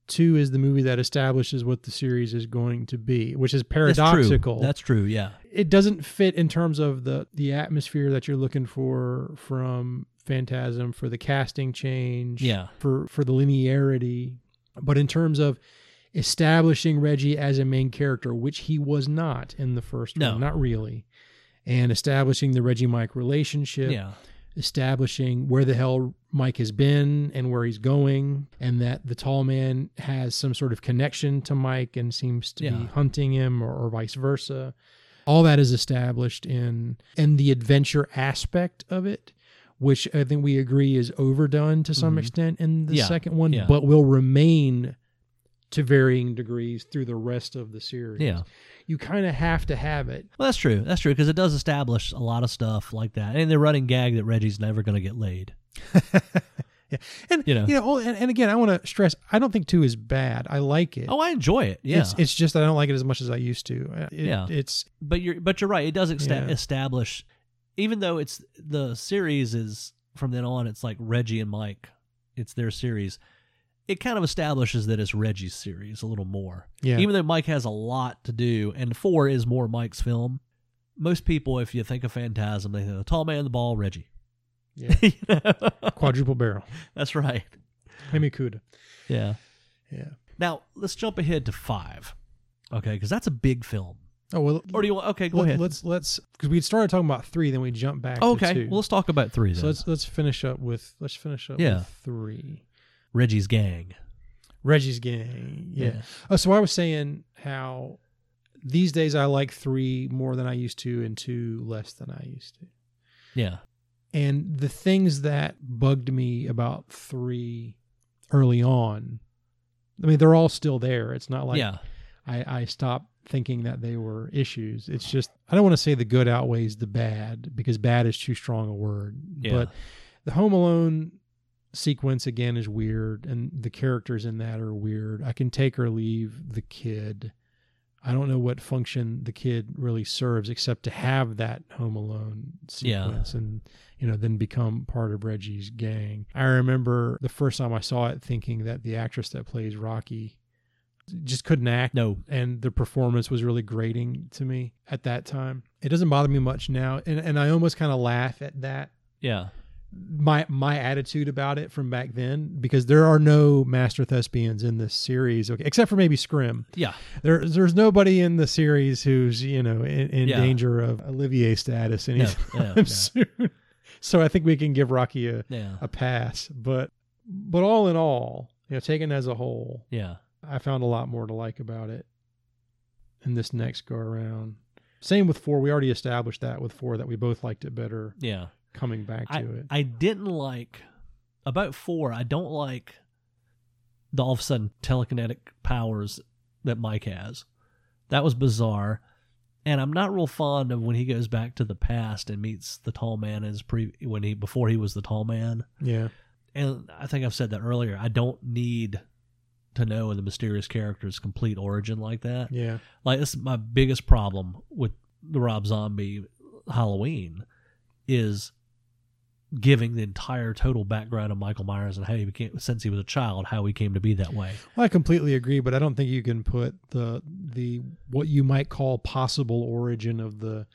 [SPEAKER 3] two is the movie that establishes what the series is going to be, which is paradoxical.
[SPEAKER 1] That's true. That's true. Yeah.
[SPEAKER 3] it doesn't fit in terms of the the atmosphere that you're looking for from Phantasm for the casting change,
[SPEAKER 1] Yeah.
[SPEAKER 3] for for the linearity, but in terms of establishing Reggie as a main character, which he was not in the first
[SPEAKER 1] No.
[SPEAKER 3] one, not really, and establishing the Reggie Mike relationship,
[SPEAKER 1] Yeah.
[SPEAKER 3] Establishing where the hell Mike has been and where he's going, and that the tall man has some sort of connection to Mike and seems to be hunting him or, or vice versa. All that is established in and the adventure aspect of it, which I think we agree is overdone to some
[SPEAKER 1] Mhm.
[SPEAKER 3] extent in the
[SPEAKER 1] Yeah.
[SPEAKER 3] second one,
[SPEAKER 1] Yeah.
[SPEAKER 3] but will remain to varying degrees through the rest of the series.
[SPEAKER 1] Yeah.
[SPEAKER 3] You kind of have to have it.
[SPEAKER 1] Well, that's true. That's true because it does establish a lot of stuff like that, and the running gag that Reggie's never going to get laid.
[SPEAKER 3] yeah. And
[SPEAKER 1] You
[SPEAKER 3] you
[SPEAKER 1] know.
[SPEAKER 3] know, oh, and, and again, I want to stress I don't think 2 is bad. I like it.
[SPEAKER 1] Oh, I enjoy it. Yeah.
[SPEAKER 3] It's it's just I don't like it as much as I used to. Uh, It,
[SPEAKER 1] Yeah.
[SPEAKER 3] It's
[SPEAKER 1] but you're but you're right. It does exta-
[SPEAKER 3] Yeah.
[SPEAKER 1] establish, even though it's the series is from then on. It's like Reggie and Mike. It's their series. It kind of establishes that it's Reggie's series a little more.
[SPEAKER 3] yeah.
[SPEAKER 1] Even though Mike has a lot to do, and four is more Mike's film. Most people, if you think of Phantasm, they think the tall man, the ball, Reggie.
[SPEAKER 3] Yeah.
[SPEAKER 1] You know?
[SPEAKER 3] quadruple barrel.
[SPEAKER 1] That's right.
[SPEAKER 3] Hemi Cuda.
[SPEAKER 1] Yeah.
[SPEAKER 3] Yeah.
[SPEAKER 1] Now let's jump ahead to five. Okay, because that's a big film.
[SPEAKER 3] Oh well.
[SPEAKER 1] Or do you want? Okay, go
[SPEAKER 3] let,
[SPEAKER 1] ahead.
[SPEAKER 3] Let's let's because we started talking about three, then we jump back.
[SPEAKER 1] Okay, well, let's talk about three then.
[SPEAKER 3] so let's let's finish up with let's finish up
[SPEAKER 1] Yeah.
[SPEAKER 3] with three.
[SPEAKER 1] Reggie's gang.
[SPEAKER 3] Reggie's gang. Yeah. Oh, so I was saying how these days I like three more than I used to, and two less than I used to.
[SPEAKER 1] Yeah.
[SPEAKER 3] And the things that bugged me about three early on, I mean, they're all still there. It's not like
[SPEAKER 1] yeah.
[SPEAKER 3] I, I stopped thinking that they were issues. It's just, I don't want to say the good outweighs the bad because bad is too strong a word.
[SPEAKER 1] Yeah.
[SPEAKER 3] But the Home Alone sequence again is weird and the characters in that are weird. I can take or leave the kid. I don't know what function the kid really serves except to have that Home Alone
[SPEAKER 1] Yeah.
[SPEAKER 3] sequence and you know then become part of Reggie's gang. I remember the first time I saw it thinking that the actress that plays Rocky just couldn't act
[SPEAKER 1] No.
[SPEAKER 3] and the performance was really grating to me at that time. It doesn't bother me much now and and I almost kind of laugh at that
[SPEAKER 1] Yeah.
[SPEAKER 3] My my attitude about it from back then because there are no master thespians in this series, okay, except for maybe Scrimm.
[SPEAKER 1] Yeah.
[SPEAKER 3] There, there's nobody in the series who's you know in, in
[SPEAKER 1] Yeah.
[SPEAKER 3] danger of Olivier status anytime
[SPEAKER 1] yeah.
[SPEAKER 3] soon. So I think we can give Rocky a,
[SPEAKER 1] Yeah.
[SPEAKER 3] a pass. But but all in all, you know, taken as a whole,
[SPEAKER 1] Yeah.
[SPEAKER 3] I found a lot more to like about it in this next go around. Same with four. We already established that with four that we both liked it better
[SPEAKER 1] Yeah.
[SPEAKER 3] Coming back to it.
[SPEAKER 1] I didn't like about four. I don't like the all of a sudden telekinetic powers that Mike has. That was bizarre, and I'm not real fond of when he goes back to the past and meets the tall man as pre when he before he was the tall man.
[SPEAKER 3] yeah.
[SPEAKER 1] And I think I've said that earlier. I don't need to know the mysterious character's complete origin like that.
[SPEAKER 3] Yeah.
[SPEAKER 1] Like this is my biggest problem with the Rob Zombie Halloween is giving the entire total background of Michael Myers and how he became since he was a child, how he came to be that way.
[SPEAKER 3] Well, I completely agree, but I don't think you can put the the what you might call possible origin of the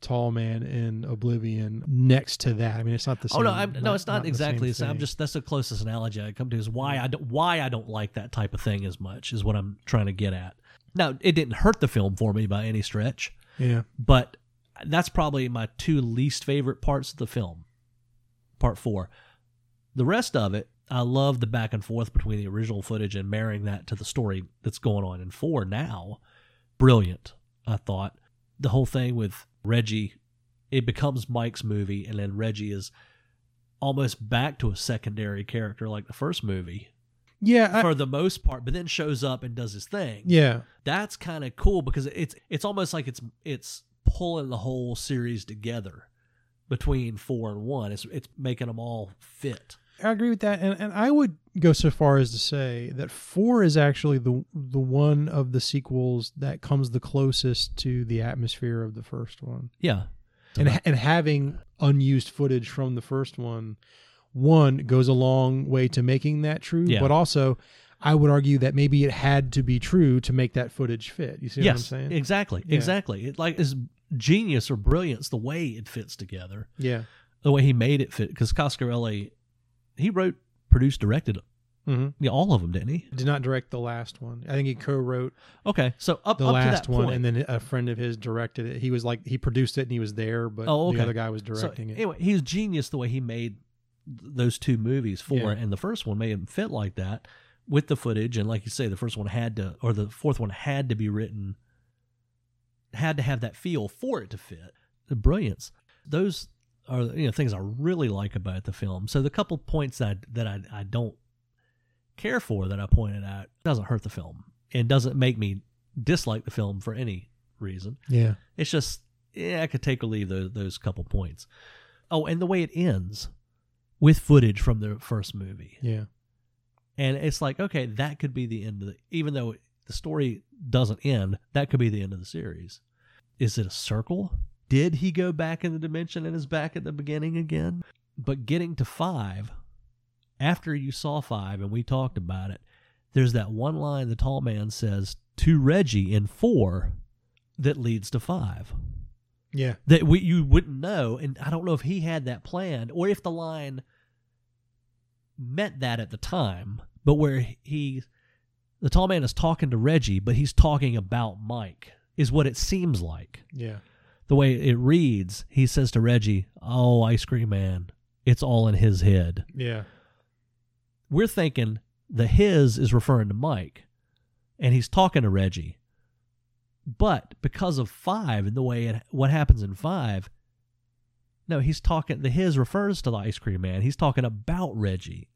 [SPEAKER 3] tall man in Oblivion next to that. I mean, it's not the same.
[SPEAKER 1] oh no, I'm, no, it's not,
[SPEAKER 3] the
[SPEAKER 1] exactly the same. I'm just that's the closest analogy I come to is why I don't why I don't like that type of thing as much is what I'm trying to get at. Now, it didn't hurt the film for me by any stretch.
[SPEAKER 3] yeah,
[SPEAKER 1] but that's probably my two least favorite parts of the film part four. The rest of it i love the back and forth between the original footage and marrying that to the story that's going on in four now. Brilliant i thought. The whole thing with reggie it becomes mike's movie and then reggie is almost back to a secondary character like the first movie.
[SPEAKER 3] Yeah, I,
[SPEAKER 1] for the most part but then shows up and does his thing.
[SPEAKER 3] Yeah,
[SPEAKER 1] that's kind of cool because it's it's almost like it's it's pulling the whole series together between four and one. It's it's making them all fit.
[SPEAKER 3] I agree with that, and and I would go so far as to say that four is actually the the one of the sequels that comes the closest to the atmosphere of the first one.
[SPEAKER 1] Yeah,
[SPEAKER 3] and and having unused footage from the first one one goes a long way to making that true
[SPEAKER 1] Yeah.
[SPEAKER 3] but also i would argue that maybe it had to be true to make that footage fit you see
[SPEAKER 1] yes,
[SPEAKER 3] what i'm saying
[SPEAKER 1] exactly,
[SPEAKER 3] Yeah.
[SPEAKER 1] exactly. It like is genius or brilliance the way it fits together,
[SPEAKER 3] yeah
[SPEAKER 1] the way he made it fit. Because Coscarelli, he wrote, produced, directed
[SPEAKER 3] hmm
[SPEAKER 1] yeah, all of them, didn't he?
[SPEAKER 3] did not direct the last one i think he co-wrote
[SPEAKER 1] Okay, so up
[SPEAKER 3] the
[SPEAKER 1] up
[SPEAKER 3] last
[SPEAKER 1] to that
[SPEAKER 3] one
[SPEAKER 1] point,
[SPEAKER 3] and then a friend of his directed it he was like he produced it and he was there but
[SPEAKER 1] Oh, okay.
[SPEAKER 3] the other guy was
[SPEAKER 1] So,
[SPEAKER 3] directing it
[SPEAKER 1] Anyway, he's genius the way he made those two movies for
[SPEAKER 3] Yeah.
[SPEAKER 1] it, and the first one made him fit like that with the footage, and like you say, the first one had to, or the fourth one had to be written, had to have that feel for it to fit. The brilliance, those are you know things I really like about the film. So the couple points that I, that I I don't care for that I pointed out doesn't hurt the film and doesn't make me dislike the film for any reason.
[SPEAKER 3] yeah
[SPEAKER 1] It's just yeah, I could take or leave those those couple points. Oh, and the way it ends with footage from the first movie,
[SPEAKER 3] yeah
[SPEAKER 1] and it's like okay, that could be the end of the. Even though the story doesn't end, that could be the end of the series. Is it a circle? Did he go back in the dimension and is back at the beginning again? But getting to five, after you saw five and we talked about it, there's that one line the tall man says to Reggie in four that leads to five
[SPEAKER 3] yeah
[SPEAKER 1] that we, you wouldn't know. And I don't know if he had that planned or if the line meant that at the time, but where he, the tall man is talking to Reggie, but he's talking about Mike, is what it seems like.
[SPEAKER 3] yeah
[SPEAKER 1] The way it reads, he says to Reggie, Oh, Ice Cream Man, it's all in his head.
[SPEAKER 3] yeah
[SPEAKER 1] We're thinking the his is referring to Mike, and he's talking to Reggie. But because of five and the way it, what happens in five, no, he's talking. The his refers to the ice cream man. He's talking about Reggie.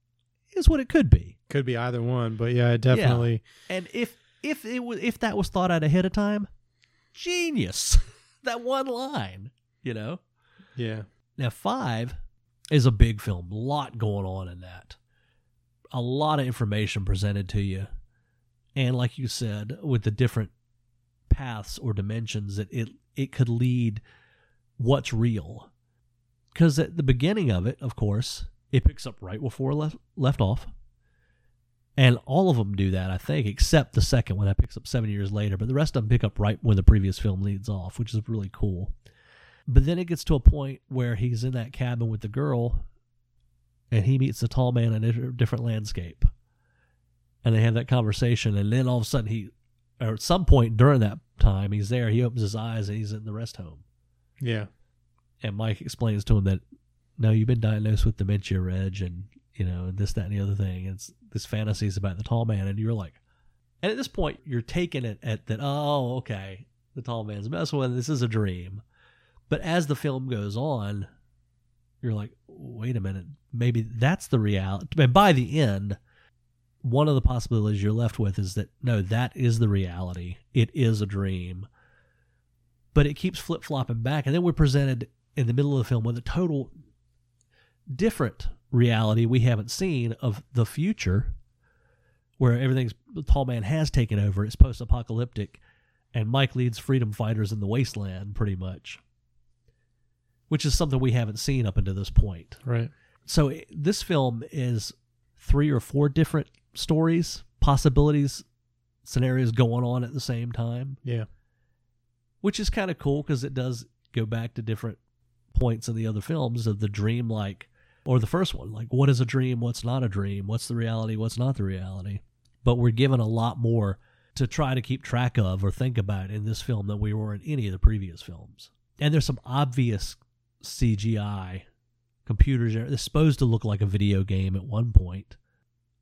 [SPEAKER 1] Is what it could be.
[SPEAKER 3] could be either one but yeah it definitely
[SPEAKER 1] And if if it was if that was thought out ahead of time, genius. that one line, you know.
[SPEAKER 3] yeah
[SPEAKER 1] Now, five is a big film. A lot going on in that. A lot of information presented to you. And like you said, with the different paths or dimensions that it, it could lead what's real. Because at the beginning of it, of course, it picks up right where four left, left off. And all of them do that, I think, except the second one that picks up seven years later. But the rest of them pick up right when the previous film leads off, which is really cool. But then it gets to a point where he's in that cabin with the girl and he meets the tall man in a different landscape. And they have that conversation, and then all of a sudden he, or at some point during that time, he's there. He opens his eyes and he's in the rest home.
[SPEAKER 3] Yeah.
[SPEAKER 1] And Mike explains to him that, no, you've been diagnosed with dementia, Reg, and you know, this, that, and the other thing. It's this fantasies about the tall man, and you're like, and at this point, you're taking it at that. Oh, okay, the tall man's messing with. This is a dream. But as the film goes on, you're like, wait a minute, maybe that's the reality. And by the end, one of the possibilities you're left with is that no, that is the reality. It is a dream. But it keeps flip flopping back, and then we're presented in the middle of the film with a total different reality we haven't seen of the future, where everything's the tall man has taken over. It's post apocalyptic, and Mike leads freedom fighters in the wasteland, pretty much which is something we haven't seen up until this point.
[SPEAKER 3] Right.
[SPEAKER 1] So it- this film is three or four different stories, possibilities, scenarios going on at the same time,
[SPEAKER 3] Yeah.
[SPEAKER 1] which is kind of cool because it does go back to different points in the other films of the dream like or the first one. Like what is a dream? What's not a dream? What's the reality? What's not the reality? But we're given a lot more to try to keep track of or think about in this film than we were in any of the previous films. And there's some obvious cgi computers it's supposed to look like a video game at one point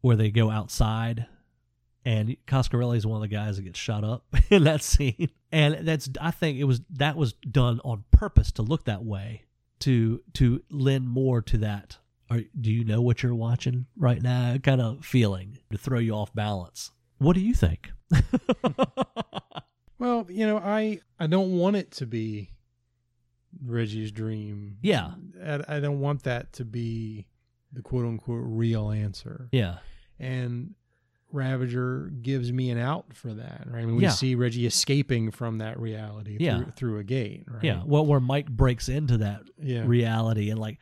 [SPEAKER 1] where they go outside and Coscarelli is one of the guys that gets shot up in that scene, and that's I think it was that was done on purpose to look that way to to lend more to that. Or do you know what you're watching right now? Kind of feeling to throw you off balance. What do you think?
[SPEAKER 3] Well, you know, I I don't want it to be Reggie's dream.
[SPEAKER 1] Yeah.
[SPEAKER 3] I, I don't want that to be the quote unquote real answer.
[SPEAKER 1] yeah,
[SPEAKER 3] And Ravager gives me an out for that. Right. I mean, we
[SPEAKER 1] Yeah.
[SPEAKER 3] see Reggie escaping from that reality
[SPEAKER 1] Yeah.
[SPEAKER 3] through, through a gate. Right.
[SPEAKER 1] yeah. Well, where Mike breaks into that
[SPEAKER 3] Yeah.
[SPEAKER 1] reality and like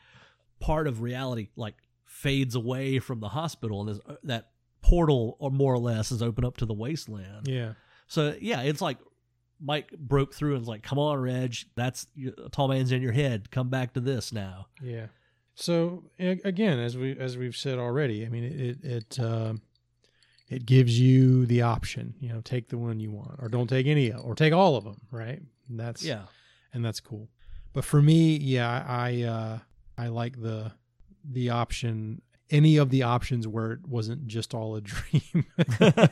[SPEAKER 1] part of reality like fades away from the hospital and there's, uh, that portal or more or less is open up to the wasteland.
[SPEAKER 3] yeah.
[SPEAKER 1] So yeah, it's like Mike broke through and was like, "Come on, Reg, that's a tall man's in your head. Come back to this now."
[SPEAKER 3] Yeah. So again, as we as we've said already, I mean, it it um it gives you the option. You know, take the one you want, or don't take any, or take all of them. Right. And that's
[SPEAKER 1] Yeah,
[SPEAKER 3] and that's cool. But for me, yeah, I uh, I like the the option. Any of the options where it wasn't just all a dream.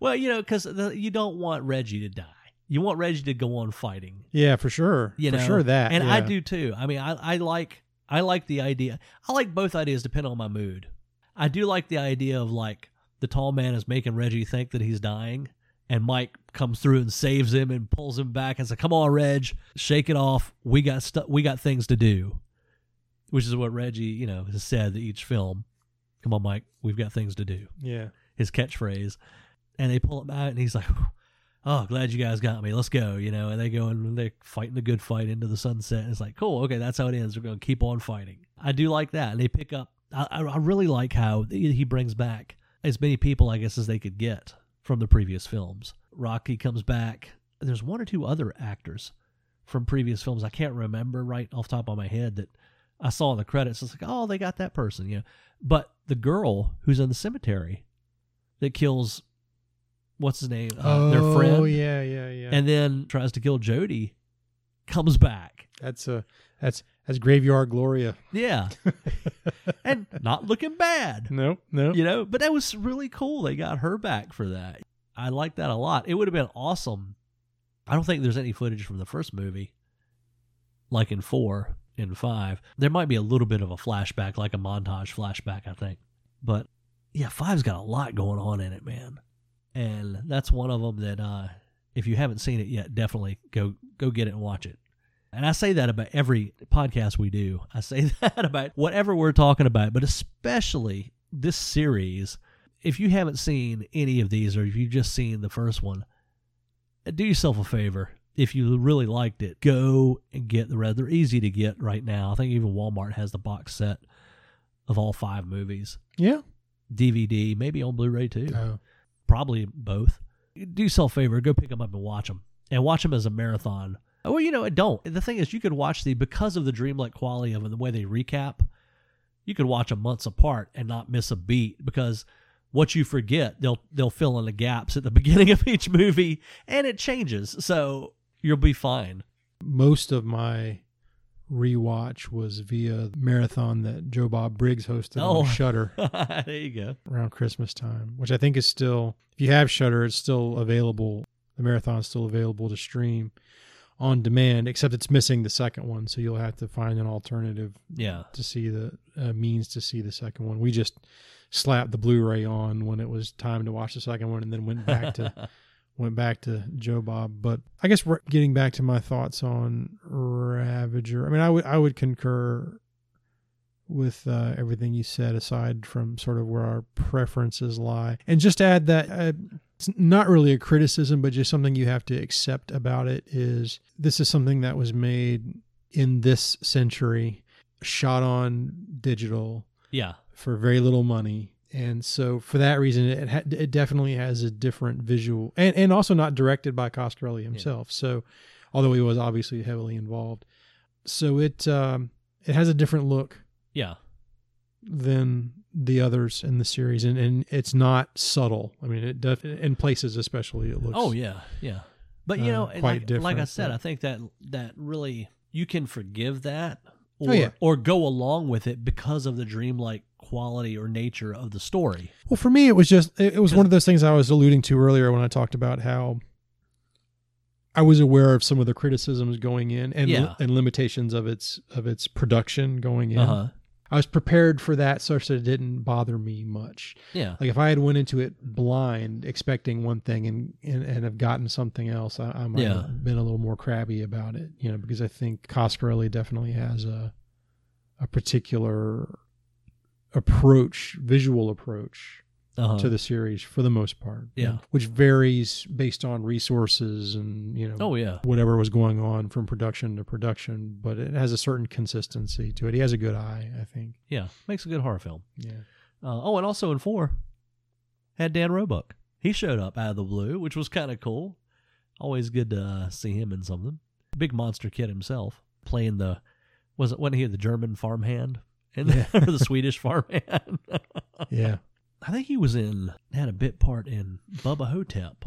[SPEAKER 1] well, you know, because you don't want Reggie to die. You want Reggie to go on fighting.
[SPEAKER 3] yeah, for sure.
[SPEAKER 1] You
[SPEAKER 3] for
[SPEAKER 1] know,
[SPEAKER 3] sure that.
[SPEAKER 1] and I do too. I mean, I I like I like the idea. I like both ideas depending on my mood. I do like the idea of like the tall man is making Reggie think that he's dying, and Mike comes through and saves him and pulls him back and says, "Come on, Reg, shake it off. We got stuff. We got things to do." Which is what Reggie, you know, has said to each film. Come on, Mike, we've got things to do.
[SPEAKER 3] Yeah.
[SPEAKER 1] His catchphrase, and they pull him out, and he's like. Oh, glad you guys got me. Let's go, you know. And they go and they're fighting a good fight into the sunset. And it's like, cool, okay, that's how it ends. We're going to keep on fighting. I do like that. And they pick up. I, I really like how he brings back as many people, I guess, as they could get from the previous films. Rocky comes back. There's one or two other actors from previous films. I can't remember right off the top of my head that I saw in the credits. It's like, oh, they got that person, you know. But the girl who's in the cemetery that kills, what's his name? Uh, their friend
[SPEAKER 3] Oh yeah, yeah, yeah.
[SPEAKER 1] and then tries to kill Jody, comes back.
[SPEAKER 3] That's a that's that's graveyard Gloria.
[SPEAKER 1] Yeah. and not looking bad,
[SPEAKER 3] Nope, nope.
[SPEAKER 1] you know, but that was really cool. They got her back for that. I like that a lot. It would have been awesome. I don't think there's any footage from the first movie, like in four, in five. There might be a little bit of a flashback, like a montage flashback, I think. But yeah, five's got a lot going on in it, man. And that's one of them that, uh, if you haven't seen it yet, definitely go go get it and watch it. And I say that about every podcast we do. I say that about whatever we're talking about, but especially this series. If you haven't seen any of these, or if you've just seen the first one, do yourself a favor. If you really liked it, go and get the rest. They're easy to get right now. I think even Walmart has the box set of all five movies,
[SPEAKER 3] Yeah.
[SPEAKER 1] DVD, maybe on Blu-ray too
[SPEAKER 3] Oh.
[SPEAKER 1] probably both. Do yourself a favor, go pick them up and watch them, and watch them as a marathon. Well, you know, it don't. The thing is, you could watch the because of the dreamlike quality of the way they recap. you could watch them months apart and not miss a beat because what you forget they'll they'll fill in the gaps at the beginning of each movie and it changes so you'll be fine
[SPEAKER 3] Most of my rewatch was via marathon that Joe Bob Briggs hosted
[SPEAKER 1] Oh.
[SPEAKER 3] on Shudder
[SPEAKER 1] there you go
[SPEAKER 3] around Christmas time, which I think is still, if you have Shudder, it's still available. The marathon is still available to stream on demand, except it's missing the second one, so you'll have to find an alternative
[SPEAKER 1] yeah
[SPEAKER 3] to see the uh, means to see the second one. We just slapped the Blu-ray on when it was time to watch the second one, and then went back to went back to Joe Bob. But I guess we're getting back to my thoughts on Ravager. I mean, I would I would concur with uh, everything you said, aside from sort of where our preferences lie, and just add that. Uh, it's not really a criticism, but just something you have to accept about it is this is something that was made in this century, shot on digital,
[SPEAKER 1] yeah
[SPEAKER 3] for very little money. And so, for that reason, it ha- it definitely has a different visual, and and also not directed by Coscarelli himself. So, although he was obviously heavily involved, so it um, it has a different look
[SPEAKER 1] yeah
[SPEAKER 3] than the others in the series, and, and it's not subtle. I mean, it def- in places especially it looks.
[SPEAKER 1] oh yeah yeah but you
[SPEAKER 3] uh,
[SPEAKER 1] know like, like i said
[SPEAKER 3] but-
[SPEAKER 1] i think that that really you can forgive that or,
[SPEAKER 3] Oh, yeah.
[SPEAKER 1] or go along with it because of the dreamlike quality or nature of the story
[SPEAKER 3] Well, for me, it was just it it was one of those things I was alluding to earlier when I talked about how I was aware of some of the criticisms going in and
[SPEAKER 1] Yeah.
[SPEAKER 3] and limitations of its of its production going in.
[SPEAKER 1] uh-huh
[SPEAKER 3] I was prepared for that such that it didn't bother me much.
[SPEAKER 1] yeah
[SPEAKER 3] Like if I had went into it blind, expecting one thing and and, and have gotten something else, I, I might
[SPEAKER 1] Yeah.
[SPEAKER 3] have been a little more crabby about it. You know, because I think Coscarelli definitely has a a particular approach, visual approach
[SPEAKER 1] uh-huh
[SPEAKER 3] to the series for the most part.
[SPEAKER 1] Yeah.
[SPEAKER 3] which varies based on resources and you know
[SPEAKER 1] oh yeah
[SPEAKER 3] whatever was going on from production to production. But it has a certain consistency to it. He has a good eye, I think.
[SPEAKER 1] yeah makes a good horror film
[SPEAKER 3] Yeah.
[SPEAKER 1] Uh, oh, and also in four, had Dan Roebuck. He showed up out of the blue, which was kind of cool. Always good to uh, see him in something. Big monster kid himself, playing the was it wasn't he the German farmhand and or the Swedish farmhand?
[SPEAKER 3] Yeah.
[SPEAKER 1] I think he was in had a bit part in Bubba Ho-Tep,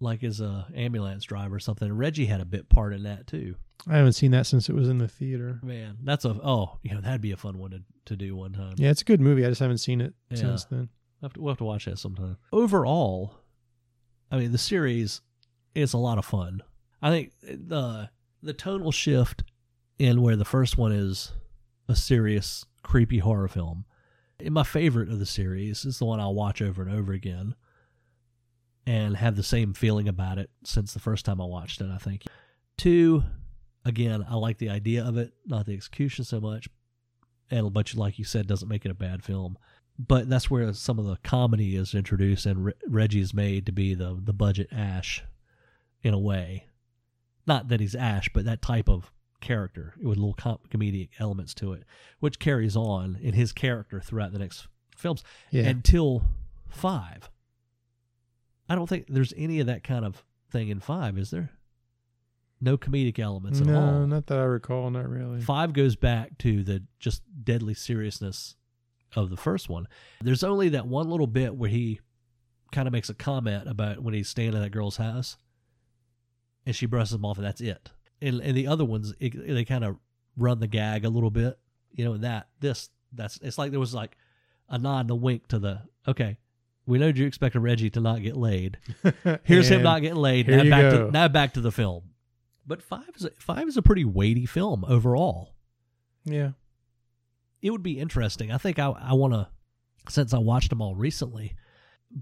[SPEAKER 1] like as a ambulance driver or something. Reggie had a bit part in that too.
[SPEAKER 3] I haven't seen that since it was in the theater.
[SPEAKER 1] Man, that's a oh, you know that'd be a fun one to, to do one time.
[SPEAKER 3] Yeah, it's a good movie. I just haven't seen it
[SPEAKER 1] Yeah.
[SPEAKER 3] since then.
[SPEAKER 1] We'll have, to, we'll have to watch that sometime. Overall, I mean, the series is a lot of fun. I think the the tonal shift in where the first one is a serious, creepy horror film. My favorite of the series is the one I'll watch over and over again and have the same feeling about it since the first time I watched it, I think. Two, again, I like the idea of it, not the execution so much. And but like you said, doesn't make it a bad film but that's where some of the comedy is introduced and Re- Reggie is made to be the the budget Ash in a way. Not that he's Ash, but that type of character with little com- comedic elements to it, which carries on in his character throughout the next films
[SPEAKER 3] Yeah.
[SPEAKER 1] until five. I don't think there's any of that kind of thing in five, is there? No comedic elements at
[SPEAKER 3] no,
[SPEAKER 1] all.
[SPEAKER 3] not that I recall. Not really.
[SPEAKER 1] Five goes back to the just deadly seriousness of the first one. There's only that one little bit where he kind of makes a comment about when he's staying at that girl's house, and she brushes him off, and that's it. And, and the other ones, it, they kind of run the gag a little bit, you know. And that this that's it's like there was like a nod and a wink to the okay. We know you expected Reggie to not get laid. Here's him not getting laid. Now back to now back to the film. But five is a, five is a pretty weighty film overall.
[SPEAKER 3] Yeah.
[SPEAKER 1] It would be interesting. I think I I want to since I watched them all recently,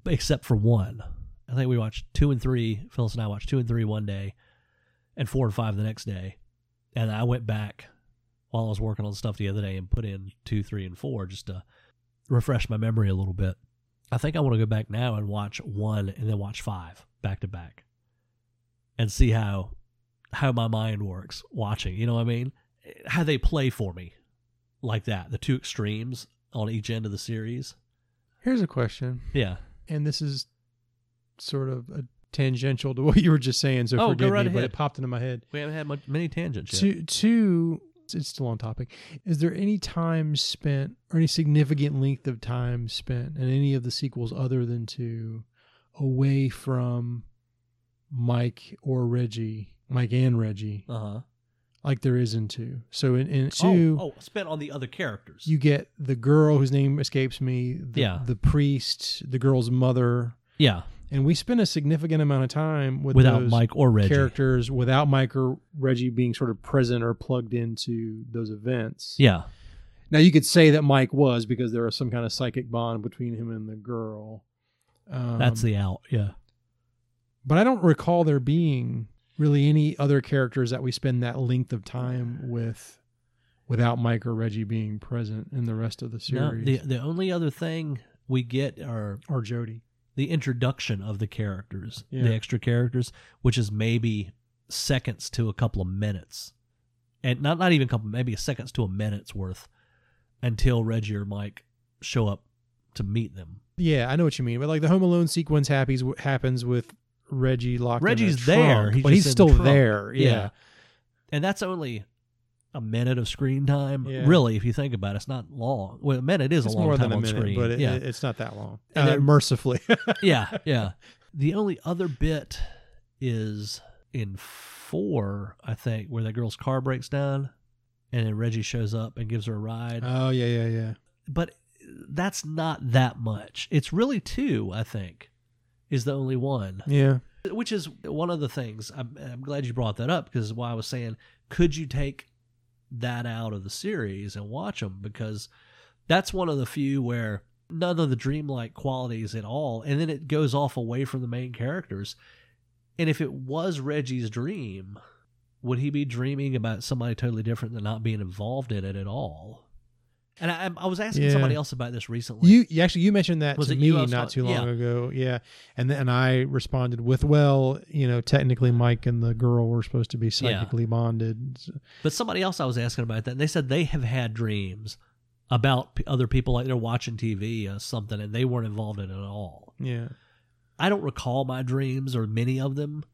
[SPEAKER 1] except for one. I think we watched two and three. Phyllis and I watched two and three one day, and four and five the next day. And I went back while I was working on stuff the other day and put in two, three, and four just to refresh my memory a little bit. I think I want to go back now and watch one and then watch five back to back, and see how how my mind works watching. You know what I mean? How they play for me, like that. The two extremes on each end of the series.
[SPEAKER 3] Here's a question,
[SPEAKER 1] Yeah.
[SPEAKER 3] and this is sort of a tangential to what you were just saying. So
[SPEAKER 1] Oh,
[SPEAKER 3] forgive
[SPEAKER 1] right
[SPEAKER 3] me, but it popped into my head.
[SPEAKER 1] We haven't had much, many tangents yet.
[SPEAKER 3] Two, two it's, still on topic. Is there any time spent or any significant length of time spent in any of the sequels other than two away from Mike or Reggie, Mike and Reggie,
[SPEAKER 1] Uh huh.
[SPEAKER 3] like there is in two? So in, in two,
[SPEAKER 1] Oh, oh, spent on the other characters.
[SPEAKER 3] you get the girl whose name escapes me, the,
[SPEAKER 1] Yeah.
[SPEAKER 3] the priest, the girl's mother,
[SPEAKER 1] yeah,
[SPEAKER 3] and we spend a significant amount of time with
[SPEAKER 1] without Mike or Reggie.
[SPEAKER 3] characters without Mike or Reggie being sort of present or plugged into those events.
[SPEAKER 1] Yeah,
[SPEAKER 3] Now you could say that Mike was because there was some kind of psychic bond between him and the girl. Um,
[SPEAKER 1] that's the out. Yeah.
[SPEAKER 3] But I don't recall there being really any other characters that we spend that length of time with without Mike or Reggie being present in the rest of the
[SPEAKER 1] No,
[SPEAKER 3] series.
[SPEAKER 1] the the only other thing we get are
[SPEAKER 3] or Jody.
[SPEAKER 1] The introduction of the characters,
[SPEAKER 3] Yeah.
[SPEAKER 1] the extra characters, which is maybe seconds to a couple of minutes, and not not even a couple, maybe seconds to a minute's worth, until Reggie or Mike show up to meet them.
[SPEAKER 3] Yeah, I know what you mean. But like the Home Alone sequence happens happens with Reggie locked.
[SPEAKER 1] Reggie's there.
[SPEAKER 3] trunk,
[SPEAKER 1] He's
[SPEAKER 3] but he's
[SPEAKER 1] the
[SPEAKER 3] still
[SPEAKER 1] trunk.
[SPEAKER 3] there. Yeah.
[SPEAKER 1] and that's only a minute of screen time.
[SPEAKER 3] Yeah.
[SPEAKER 1] Really, if you think about it, it's not long. Well, a minute is
[SPEAKER 3] It's
[SPEAKER 1] a long
[SPEAKER 3] more
[SPEAKER 1] time
[SPEAKER 3] than a
[SPEAKER 1] on
[SPEAKER 3] minute,
[SPEAKER 1] screen.
[SPEAKER 3] but it,
[SPEAKER 1] yeah,
[SPEAKER 3] it- it's not that long.
[SPEAKER 1] And
[SPEAKER 3] Uh,
[SPEAKER 1] then-
[SPEAKER 3] mercifully.
[SPEAKER 1] yeah, yeah. The only other bit is in four, I think, where that girl's car breaks down, and then Reggie shows up and gives her a ride.
[SPEAKER 3] oh yeah, yeah, yeah.
[SPEAKER 1] but that's not that much. It's really two, I think, is the only one.
[SPEAKER 3] Yeah.
[SPEAKER 1] Which is one of the things. I'm, I'm glad you brought that up because why I was saying, could you take that out of the series and watch them? Because that's one of the few where none of the dreamlike qualities at all, and then it goes off away from the main characters. And if it was Reggie's dream, would he be dreaming about somebody totally different than not being involved in it at all? And I, I was asking
[SPEAKER 3] Yeah.
[SPEAKER 1] somebody else about this recently.
[SPEAKER 3] You, you actually you mentioned that
[SPEAKER 1] Was
[SPEAKER 3] to me
[SPEAKER 1] you I was
[SPEAKER 3] not
[SPEAKER 1] talking-
[SPEAKER 3] too long
[SPEAKER 1] yeah.
[SPEAKER 3] ago. Yeah. And then I responded with, well, you know, technically Mike and the girl were supposed to be psychically bonded.
[SPEAKER 1] But somebody else I was asking about that, and they said they have had dreams about p- other people, like they're watching TV or uh, something, and they weren't involved in it at all.
[SPEAKER 3] Yeah.
[SPEAKER 1] I don't recall my dreams or many of them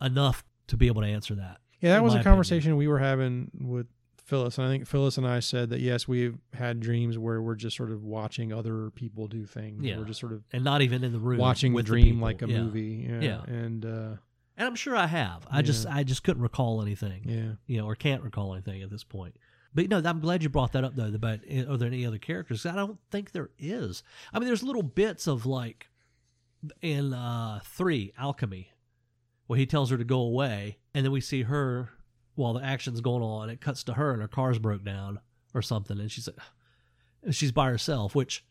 [SPEAKER 1] enough to be able to answer that.
[SPEAKER 3] Yeah, that was a
[SPEAKER 1] opinion.
[SPEAKER 3] conversation we were having with Phyllis, and I think Phyllis and I said that yes, we've had dreams where we're just sort of watching other people do things.
[SPEAKER 1] Yeah.
[SPEAKER 3] We're just sort of
[SPEAKER 1] And not even in the room
[SPEAKER 3] watching the
[SPEAKER 1] with
[SPEAKER 3] dream
[SPEAKER 1] people.
[SPEAKER 3] like a
[SPEAKER 1] Yeah.
[SPEAKER 3] movie. Yeah.
[SPEAKER 1] Yeah.
[SPEAKER 3] And uh,
[SPEAKER 1] And I'm sure I have. I just I just couldn't recall anything.
[SPEAKER 3] yeah.
[SPEAKER 1] you know, or can't recall anything at this point. But no, I'm glad you brought that up though. About eh, are there any other characters? I don't think there is. I mean, there's little bits of like in uh three alchemy, where he tells her to go away, and then we see her while the action's going on. It cuts to her and her car's broke down or something, and she's like, she's by herself, which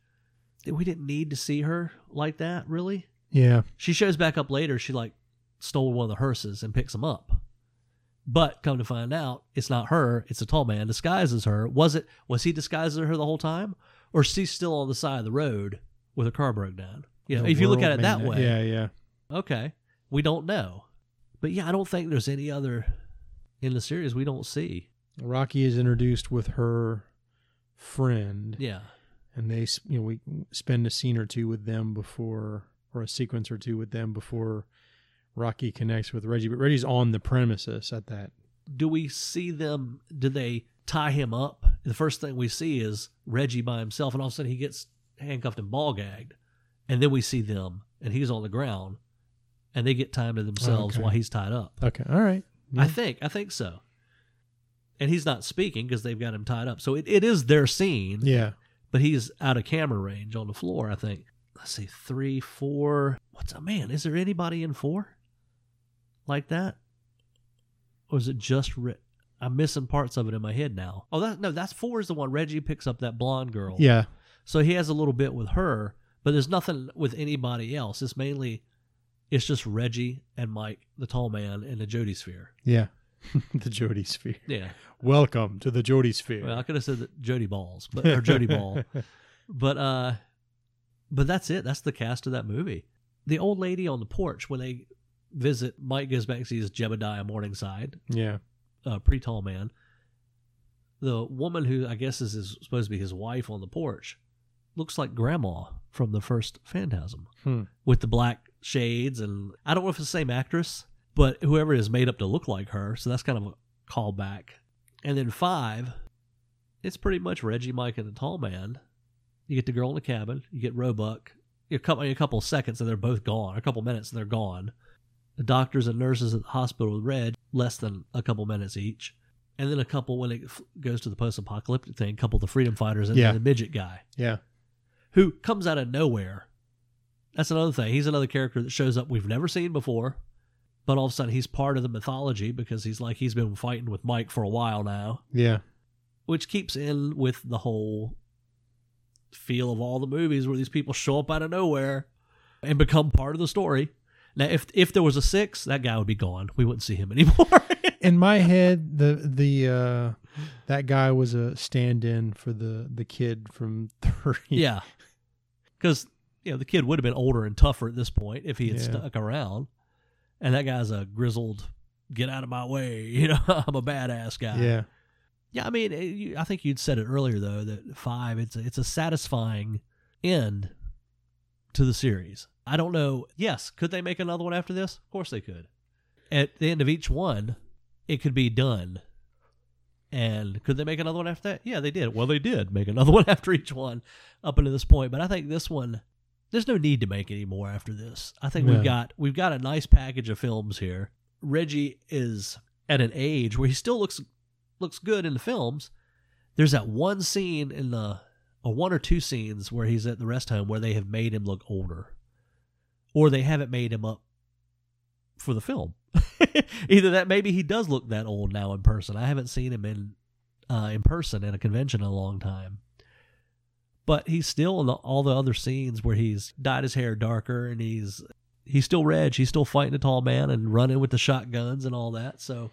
[SPEAKER 1] we didn't need to see her like that. Really,
[SPEAKER 3] Yeah.
[SPEAKER 1] she shows back up later. She like stole one of the hearses and picks them up. But come to find out, it's not her. It's a tall man disguises her. Was it? Was he disguising her the whole time, or is she still on the side of the road with her car broke down? Yeah,
[SPEAKER 3] The
[SPEAKER 1] if you look at it that way,
[SPEAKER 3] Yeah, yeah.
[SPEAKER 1] okay, we don't know. But yeah, I don't think there's any other in the series we don't see.
[SPEAKER 3] Rocky is introduced with her friend,
[SPEAKER 1] Yeah,
[SPEAKER 3] and they, you know, we spend a scene or two with them before, or a sequence or two with them before Rocky connects with Reggie. But Reggie's on the premises at that.
[SPEAKER 1] do we see them? Do they tie him up? The first thing we see is Reggie by himself, and all of a sudden he gets handcuffed and ball gagged, and then we see them, and he's on the ground, and they get time to themselves
[SPEAKER 3] Okay.
[SPEAKER 1] while he's tied up.
[SPEAKER 3] Okay, all right.
[SPEAKER 1] I think, I think so. And he's not speaking because they've got him tied up, so it, it is their scene.
[SPEAKER 3] Yeah.
[SPEAKER 1] but he's out of camera range on the floor. I think. Let's see, three, four. What's a man? Is there anybody in four like that, or is it just? I'm missing parts of it in my head now. Oh, that no, that's four is the one Reggie picks up that blonde girl.
[SPEAKER 3] Yeah.
[SPEAKER 1] So he has a little bit with her, but there's nothing with anybody else. It's mainly, it's just Reggie and Mike, the tall man, and the Jody sphere.
[SPEAKER 3] Yeah. the Jody sphere.
[SPEAKER 1] Yeah.
[SPEAKER 3] Welcome to the Jody sphere.
[SPEAKER 1] Well, I could have said that Jody balls, but or Jody ball. But uh but that's it. That's the cast of that movie. The old lady on the porch when they visit Mike goes back and sees Jebediah Morningside,
[SPEAKER 3] yeah.
[SPEAKER 1] a pretty tall man. The woman who I guess is his, supposed to be his wife on the porch looks like grandma from the first Phantasm
[SPEAKER 3] Hmm.
[SPEAKER 1] with the black shades and I don't know if it's the same actress, but whoever is made up to look like her, so that's kind of a callback. And then five, it's pretty much Reggie, Mike, and the tall man. You get the girl in the cabin. You get Roebuck. You A couple, a couple of seconds, and they're both gone. A couple minutes, and they're gone. The doctors and nurses at the hospital with Reg, less than a couple minutes each. And then a couple when it f- goes to the post-apocalyptic thing. A couple of the freedom fighters and
[SPEAKER 3] Yeah.
[SPEAKER 1] then the midget guy
[SPEAKER 3] Yeah.
[SPEAKER 1] who comes out of nowhere. That's another thing. He's another character that shows up we've never seen before, but all of a sudden he's part of the mythology because he's like he's been fighting with Mike for a while now,
[SPEAKER 3] Yeah.
[SPEAKER 1] which keeps in with the whole feel of all the movies where these people show up out of nowhere and become part of the story. Now, if if there was a six, that guy would be gone. We wouldn't see him anymore.
[SPEAKER 3] In my head, the the uh that guy was a stand-in for the the kid from three.
[SPEAKER 1] yeah, because you know the kid would have been older and tougher at this point if he had
[SPEAKER 3] Yeah.
[SPEAKER 1] stuck around, and that guy's a grizzled, get out of my way, you know, I'm a badass guy.
[SPEAKER 3] Yeah.
[SPEAKER 1] yeah. I mean, it- you- I think you'd said it earlier though that five, it's a, it's a satisfying end to the series. I don't know. Yes, could they make another one after this? Of course they could. At the end of each one, it could be done. And could they make another one after that? Yeah, they did. Well, they did make another one after each one up until this point. But I think this one, there's no need to make any more after this. I think
[SPEAKER 3] No.
[SPEAKER 1] we've got we've got a nice package of films here. Reggie is at an age where he still looks looks good in the films. There's that one scene in the or one or two scenes where he's at the rest home where they have made him look older, or they haven't made him up for the film. Either that, maybe he does look that old now in person. I haven't seen him in uh, in person in a convention in a long time. But he's still in the, all the other scenes where he's dyed his hair darker and he's he's still Reg. He's still fighting a tall man and running with the shotguns and all that. So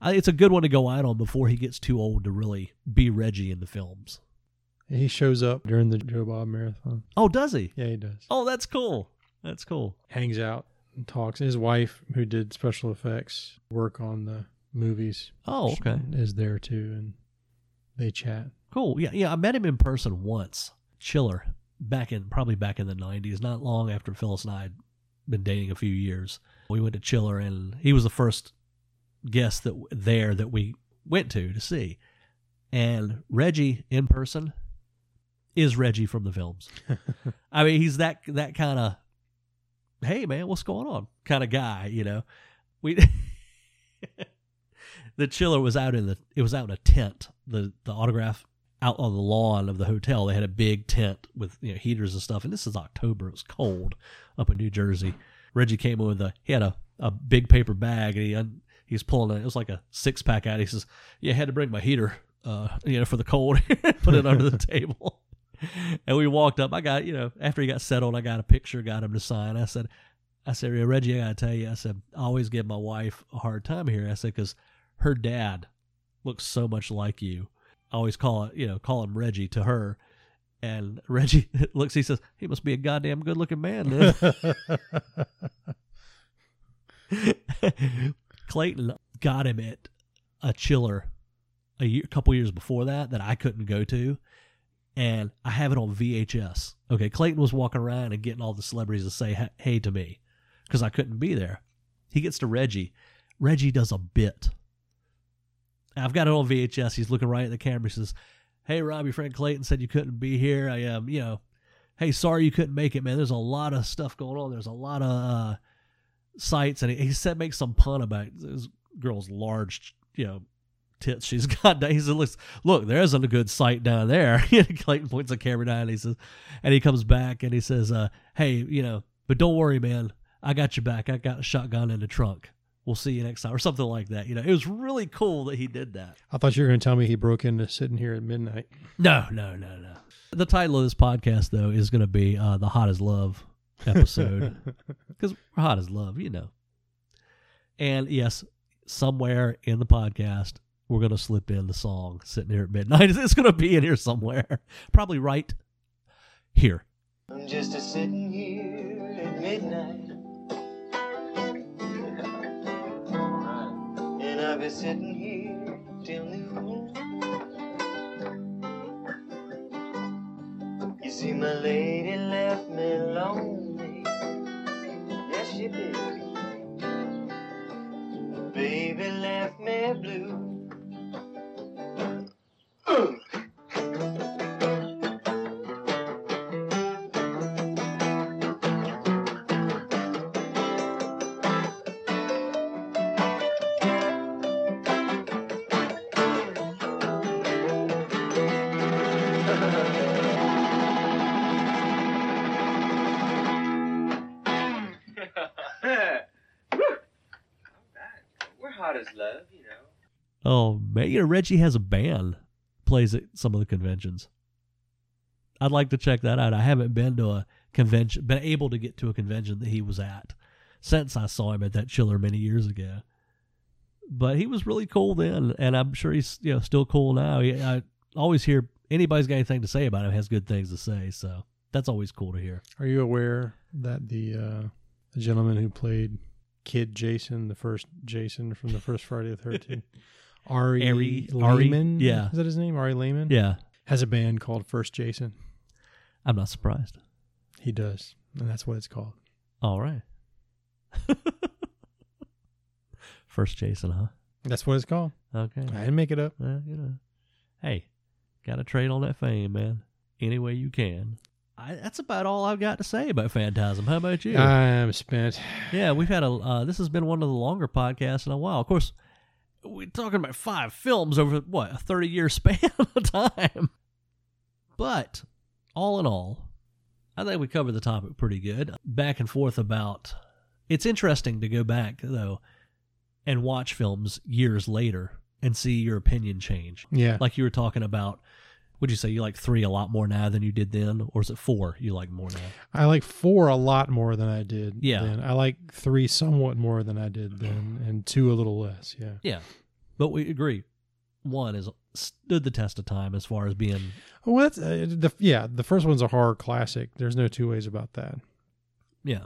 [SPEAKER 1] I, it's a good one to go out on before he gets too old to really be Reggie in the films.
[SPEAKER 3] He shows up during the Joe Bob marathon.
[SPEAKER 1] Oh, does he?
[SPEAKER 3] Yeah, he does.
[SPEAKER 1] Oh, that's cool. That's cool.
[SPEAKER 3] Hangs out and talks. His wife, who did special effects work on the movies,
[SPEAKER 1] Oh, okay.
[SPEAKER 3] is there too, and they chat.
[SPEAKER 1] Cool. Yeah, yeah. I met him in person once. Chiller. Back in probably back in the nineties, not long after Phyllis and I had been dating a few years. We went to Chiller and he was the first guest that there that we went to to see. And Reggie in person is Reggie from the films. I mean, he's that that kind of hey man, what's going on kind of guy, you know. We the chiller was out in the it was out in a tent. The the autograph out on the lawn of the hotel. They had a big tent with you know heaters and stuff. And this is October. It was cold up in New Jersey. Reggie came in with a he had a, a big paper bag and he un, he was pulling it. It was like a six pack out. He says, "Yeah, I had to bring my heater, uh, you know, for the cold. Put it under the table." And we walked up. I got you know after he got settled, I got a picture, got him to sign. I said, I said, "Yeah, Reggie, I gotta tell you, I said, I always give my wife a hard time here. I said, because her dad looks so much like you. I always call it, you know, call him Reggie to her. And Reggie looks, he says, he must be a goddamn good looking man. Clayton got him at a chiller a year, couple years before that that I couldn't go to, and I have it on VHS. Okay, Clayton was walking around and getting all the celebrities to say hey to me because I couldn't be there. He gets to Reggie. Reggie does a bit. I've got it on VHS. He's looking right at the camera. He says, "Hey, Rob, your friend Clayton said you couldn't be here. I um, you know, hey, sorry you couldn't make it, man. There's a lot of stuff going on. There's a lot of uh, sites, and he, he said make some pun about this girl's large, you know, tits she's got. He said, "Look, look, there isn't a good sight down there." Clayton points the camera down, and he says, and he comes back and he says, uh, "Hey, you know, but don't worry, man. I got your back. I got a shotgun in the trunk. We'll see you next time, or something like that." You know, it was really cool that he did that.
[SPEAKER 3] I thought you were going to tell me he broke into sitting here at midnight.
[SPEAKER 1] No, no, no, no. The title of this podcast, though, is going to be uh, the Hot as Love episode because we're hot as love, you know. And yes, somewhere in the podcast, we're going to slip in the song "Sitting Here at Midnight." It's going to be in here somewhere, probably right here.
[SPEAKER 4] I'm just a sitting here at midnight. I'll be sitting here till noon. You see, my lady left me lonely. Yes, she did. Baby left me blue. His love, you know.
[SPEAKER 1] Oh man, you know Reggie has a band plays at some of the conventions. I'd like to check that out. I haven't been to a convention, been able to get to a convention that he was at since I saw him at that chiller many years ago. But he was really cool then, and I'm sure he's you know still cool now. He, I always hear anybody's got anything to say about him has good things to say, so that's always cool to hear.
[SPEAKER 3] Are you aware that the uh, the gentleman who played Kid Jason, the first Jason from the first Friday the Thirteenth, Ari,
[SPEAKER 1] Ari- Ari,
[SPEAKER 3] Lehman,
[SPEAKER 1] yeah.
[SPEAKER 3] is that his name? Ari Lehman,
[SPEAKER 1] Yeah,
[SPEAKER 3] has a band called First Jason.
[SPEAKER 1] I'm not surprised.
[SPEAKER 3] He does, and that's what it's called.
[SPEAKER 1] All right. First Jason, huh?
[SPEAKER 3] That's what it's called.
[SPEAKER 1] Okay.
[SPEAKER 3] I didn't make it up.
[SPEAKER 1] Well, you know, hey, got to trade on that fame, man. Any way you can. I, that's about all I've got to say about Phantasm. How about you?
[SPEAKER 3] I'm spent.
[SPEAKER 1] yeah, we've had a. Uh, this has been one of the longer podcasts in a while. Of course, we're talking about five films over what a thirty-year span of time. But all in all, I think we covered the topic pretty good. Back and forth about. It's interesting to go back though, and watch films years later and see your opinion change
[SPEAKER 3] Yeah,
[SPEAKER 1] like you were talking about would you say you like three a lot more now than you did then or is it four you like more now
[SPEAKER 3] I like four a lot more than I did.
[SPEAKER 1] Yeah.
[SPEAKER 3] then. I like three somewhat more than I did then, and two a little less. Yeah.
[SPEAKER 1] yeah but we agree one is stood the test of time as far as being
[SPEAKER 3] Well, that's uh, the yeah. The first one's a horror classic. There's no two ways about that.
[SPEAKER 1] yeah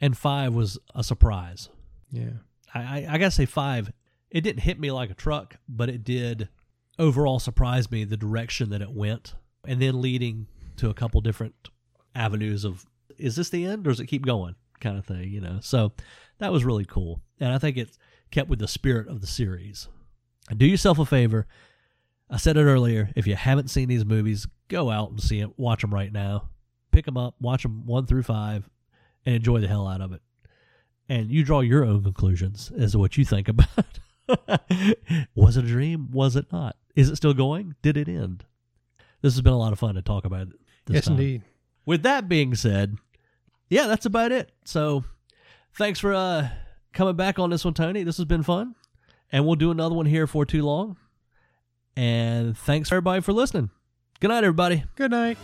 [SPEAKER 1] and five was a surprise
[SPEAKER 3] Yeah.
[SPEAKER 1] I, I, I gotta say five it didn't hit me like a truck but it did overall surprised me the direction that it went and then leading to a couple different avenues of is this the end or does it keep going kind of thing you know? So that was really cool. And i think it kept with the spirit of the series. Do yourself a favor. I said it earlier. If you haven't seen these movies go out and see it watch them right now. Pick them up. Watch them one through five and enjoy the hell out of it. And you draw your own conclusions as to what you think about was it a dream? Was it not is it still going? Did it end? This has been a lot of fun to talk about this
[SPEAKER 3] yes,
[SPEAKER 1] time.
[SPEAKER 3] indeed.
[SPEAKER 1] with that being said yeah that's about it. So thanks for uh coming back on this one tony. This has been fun. And we'll do another one here for too long. And thanks everybody for listening. Good night everybody.
[SPEAKER 3] Good night.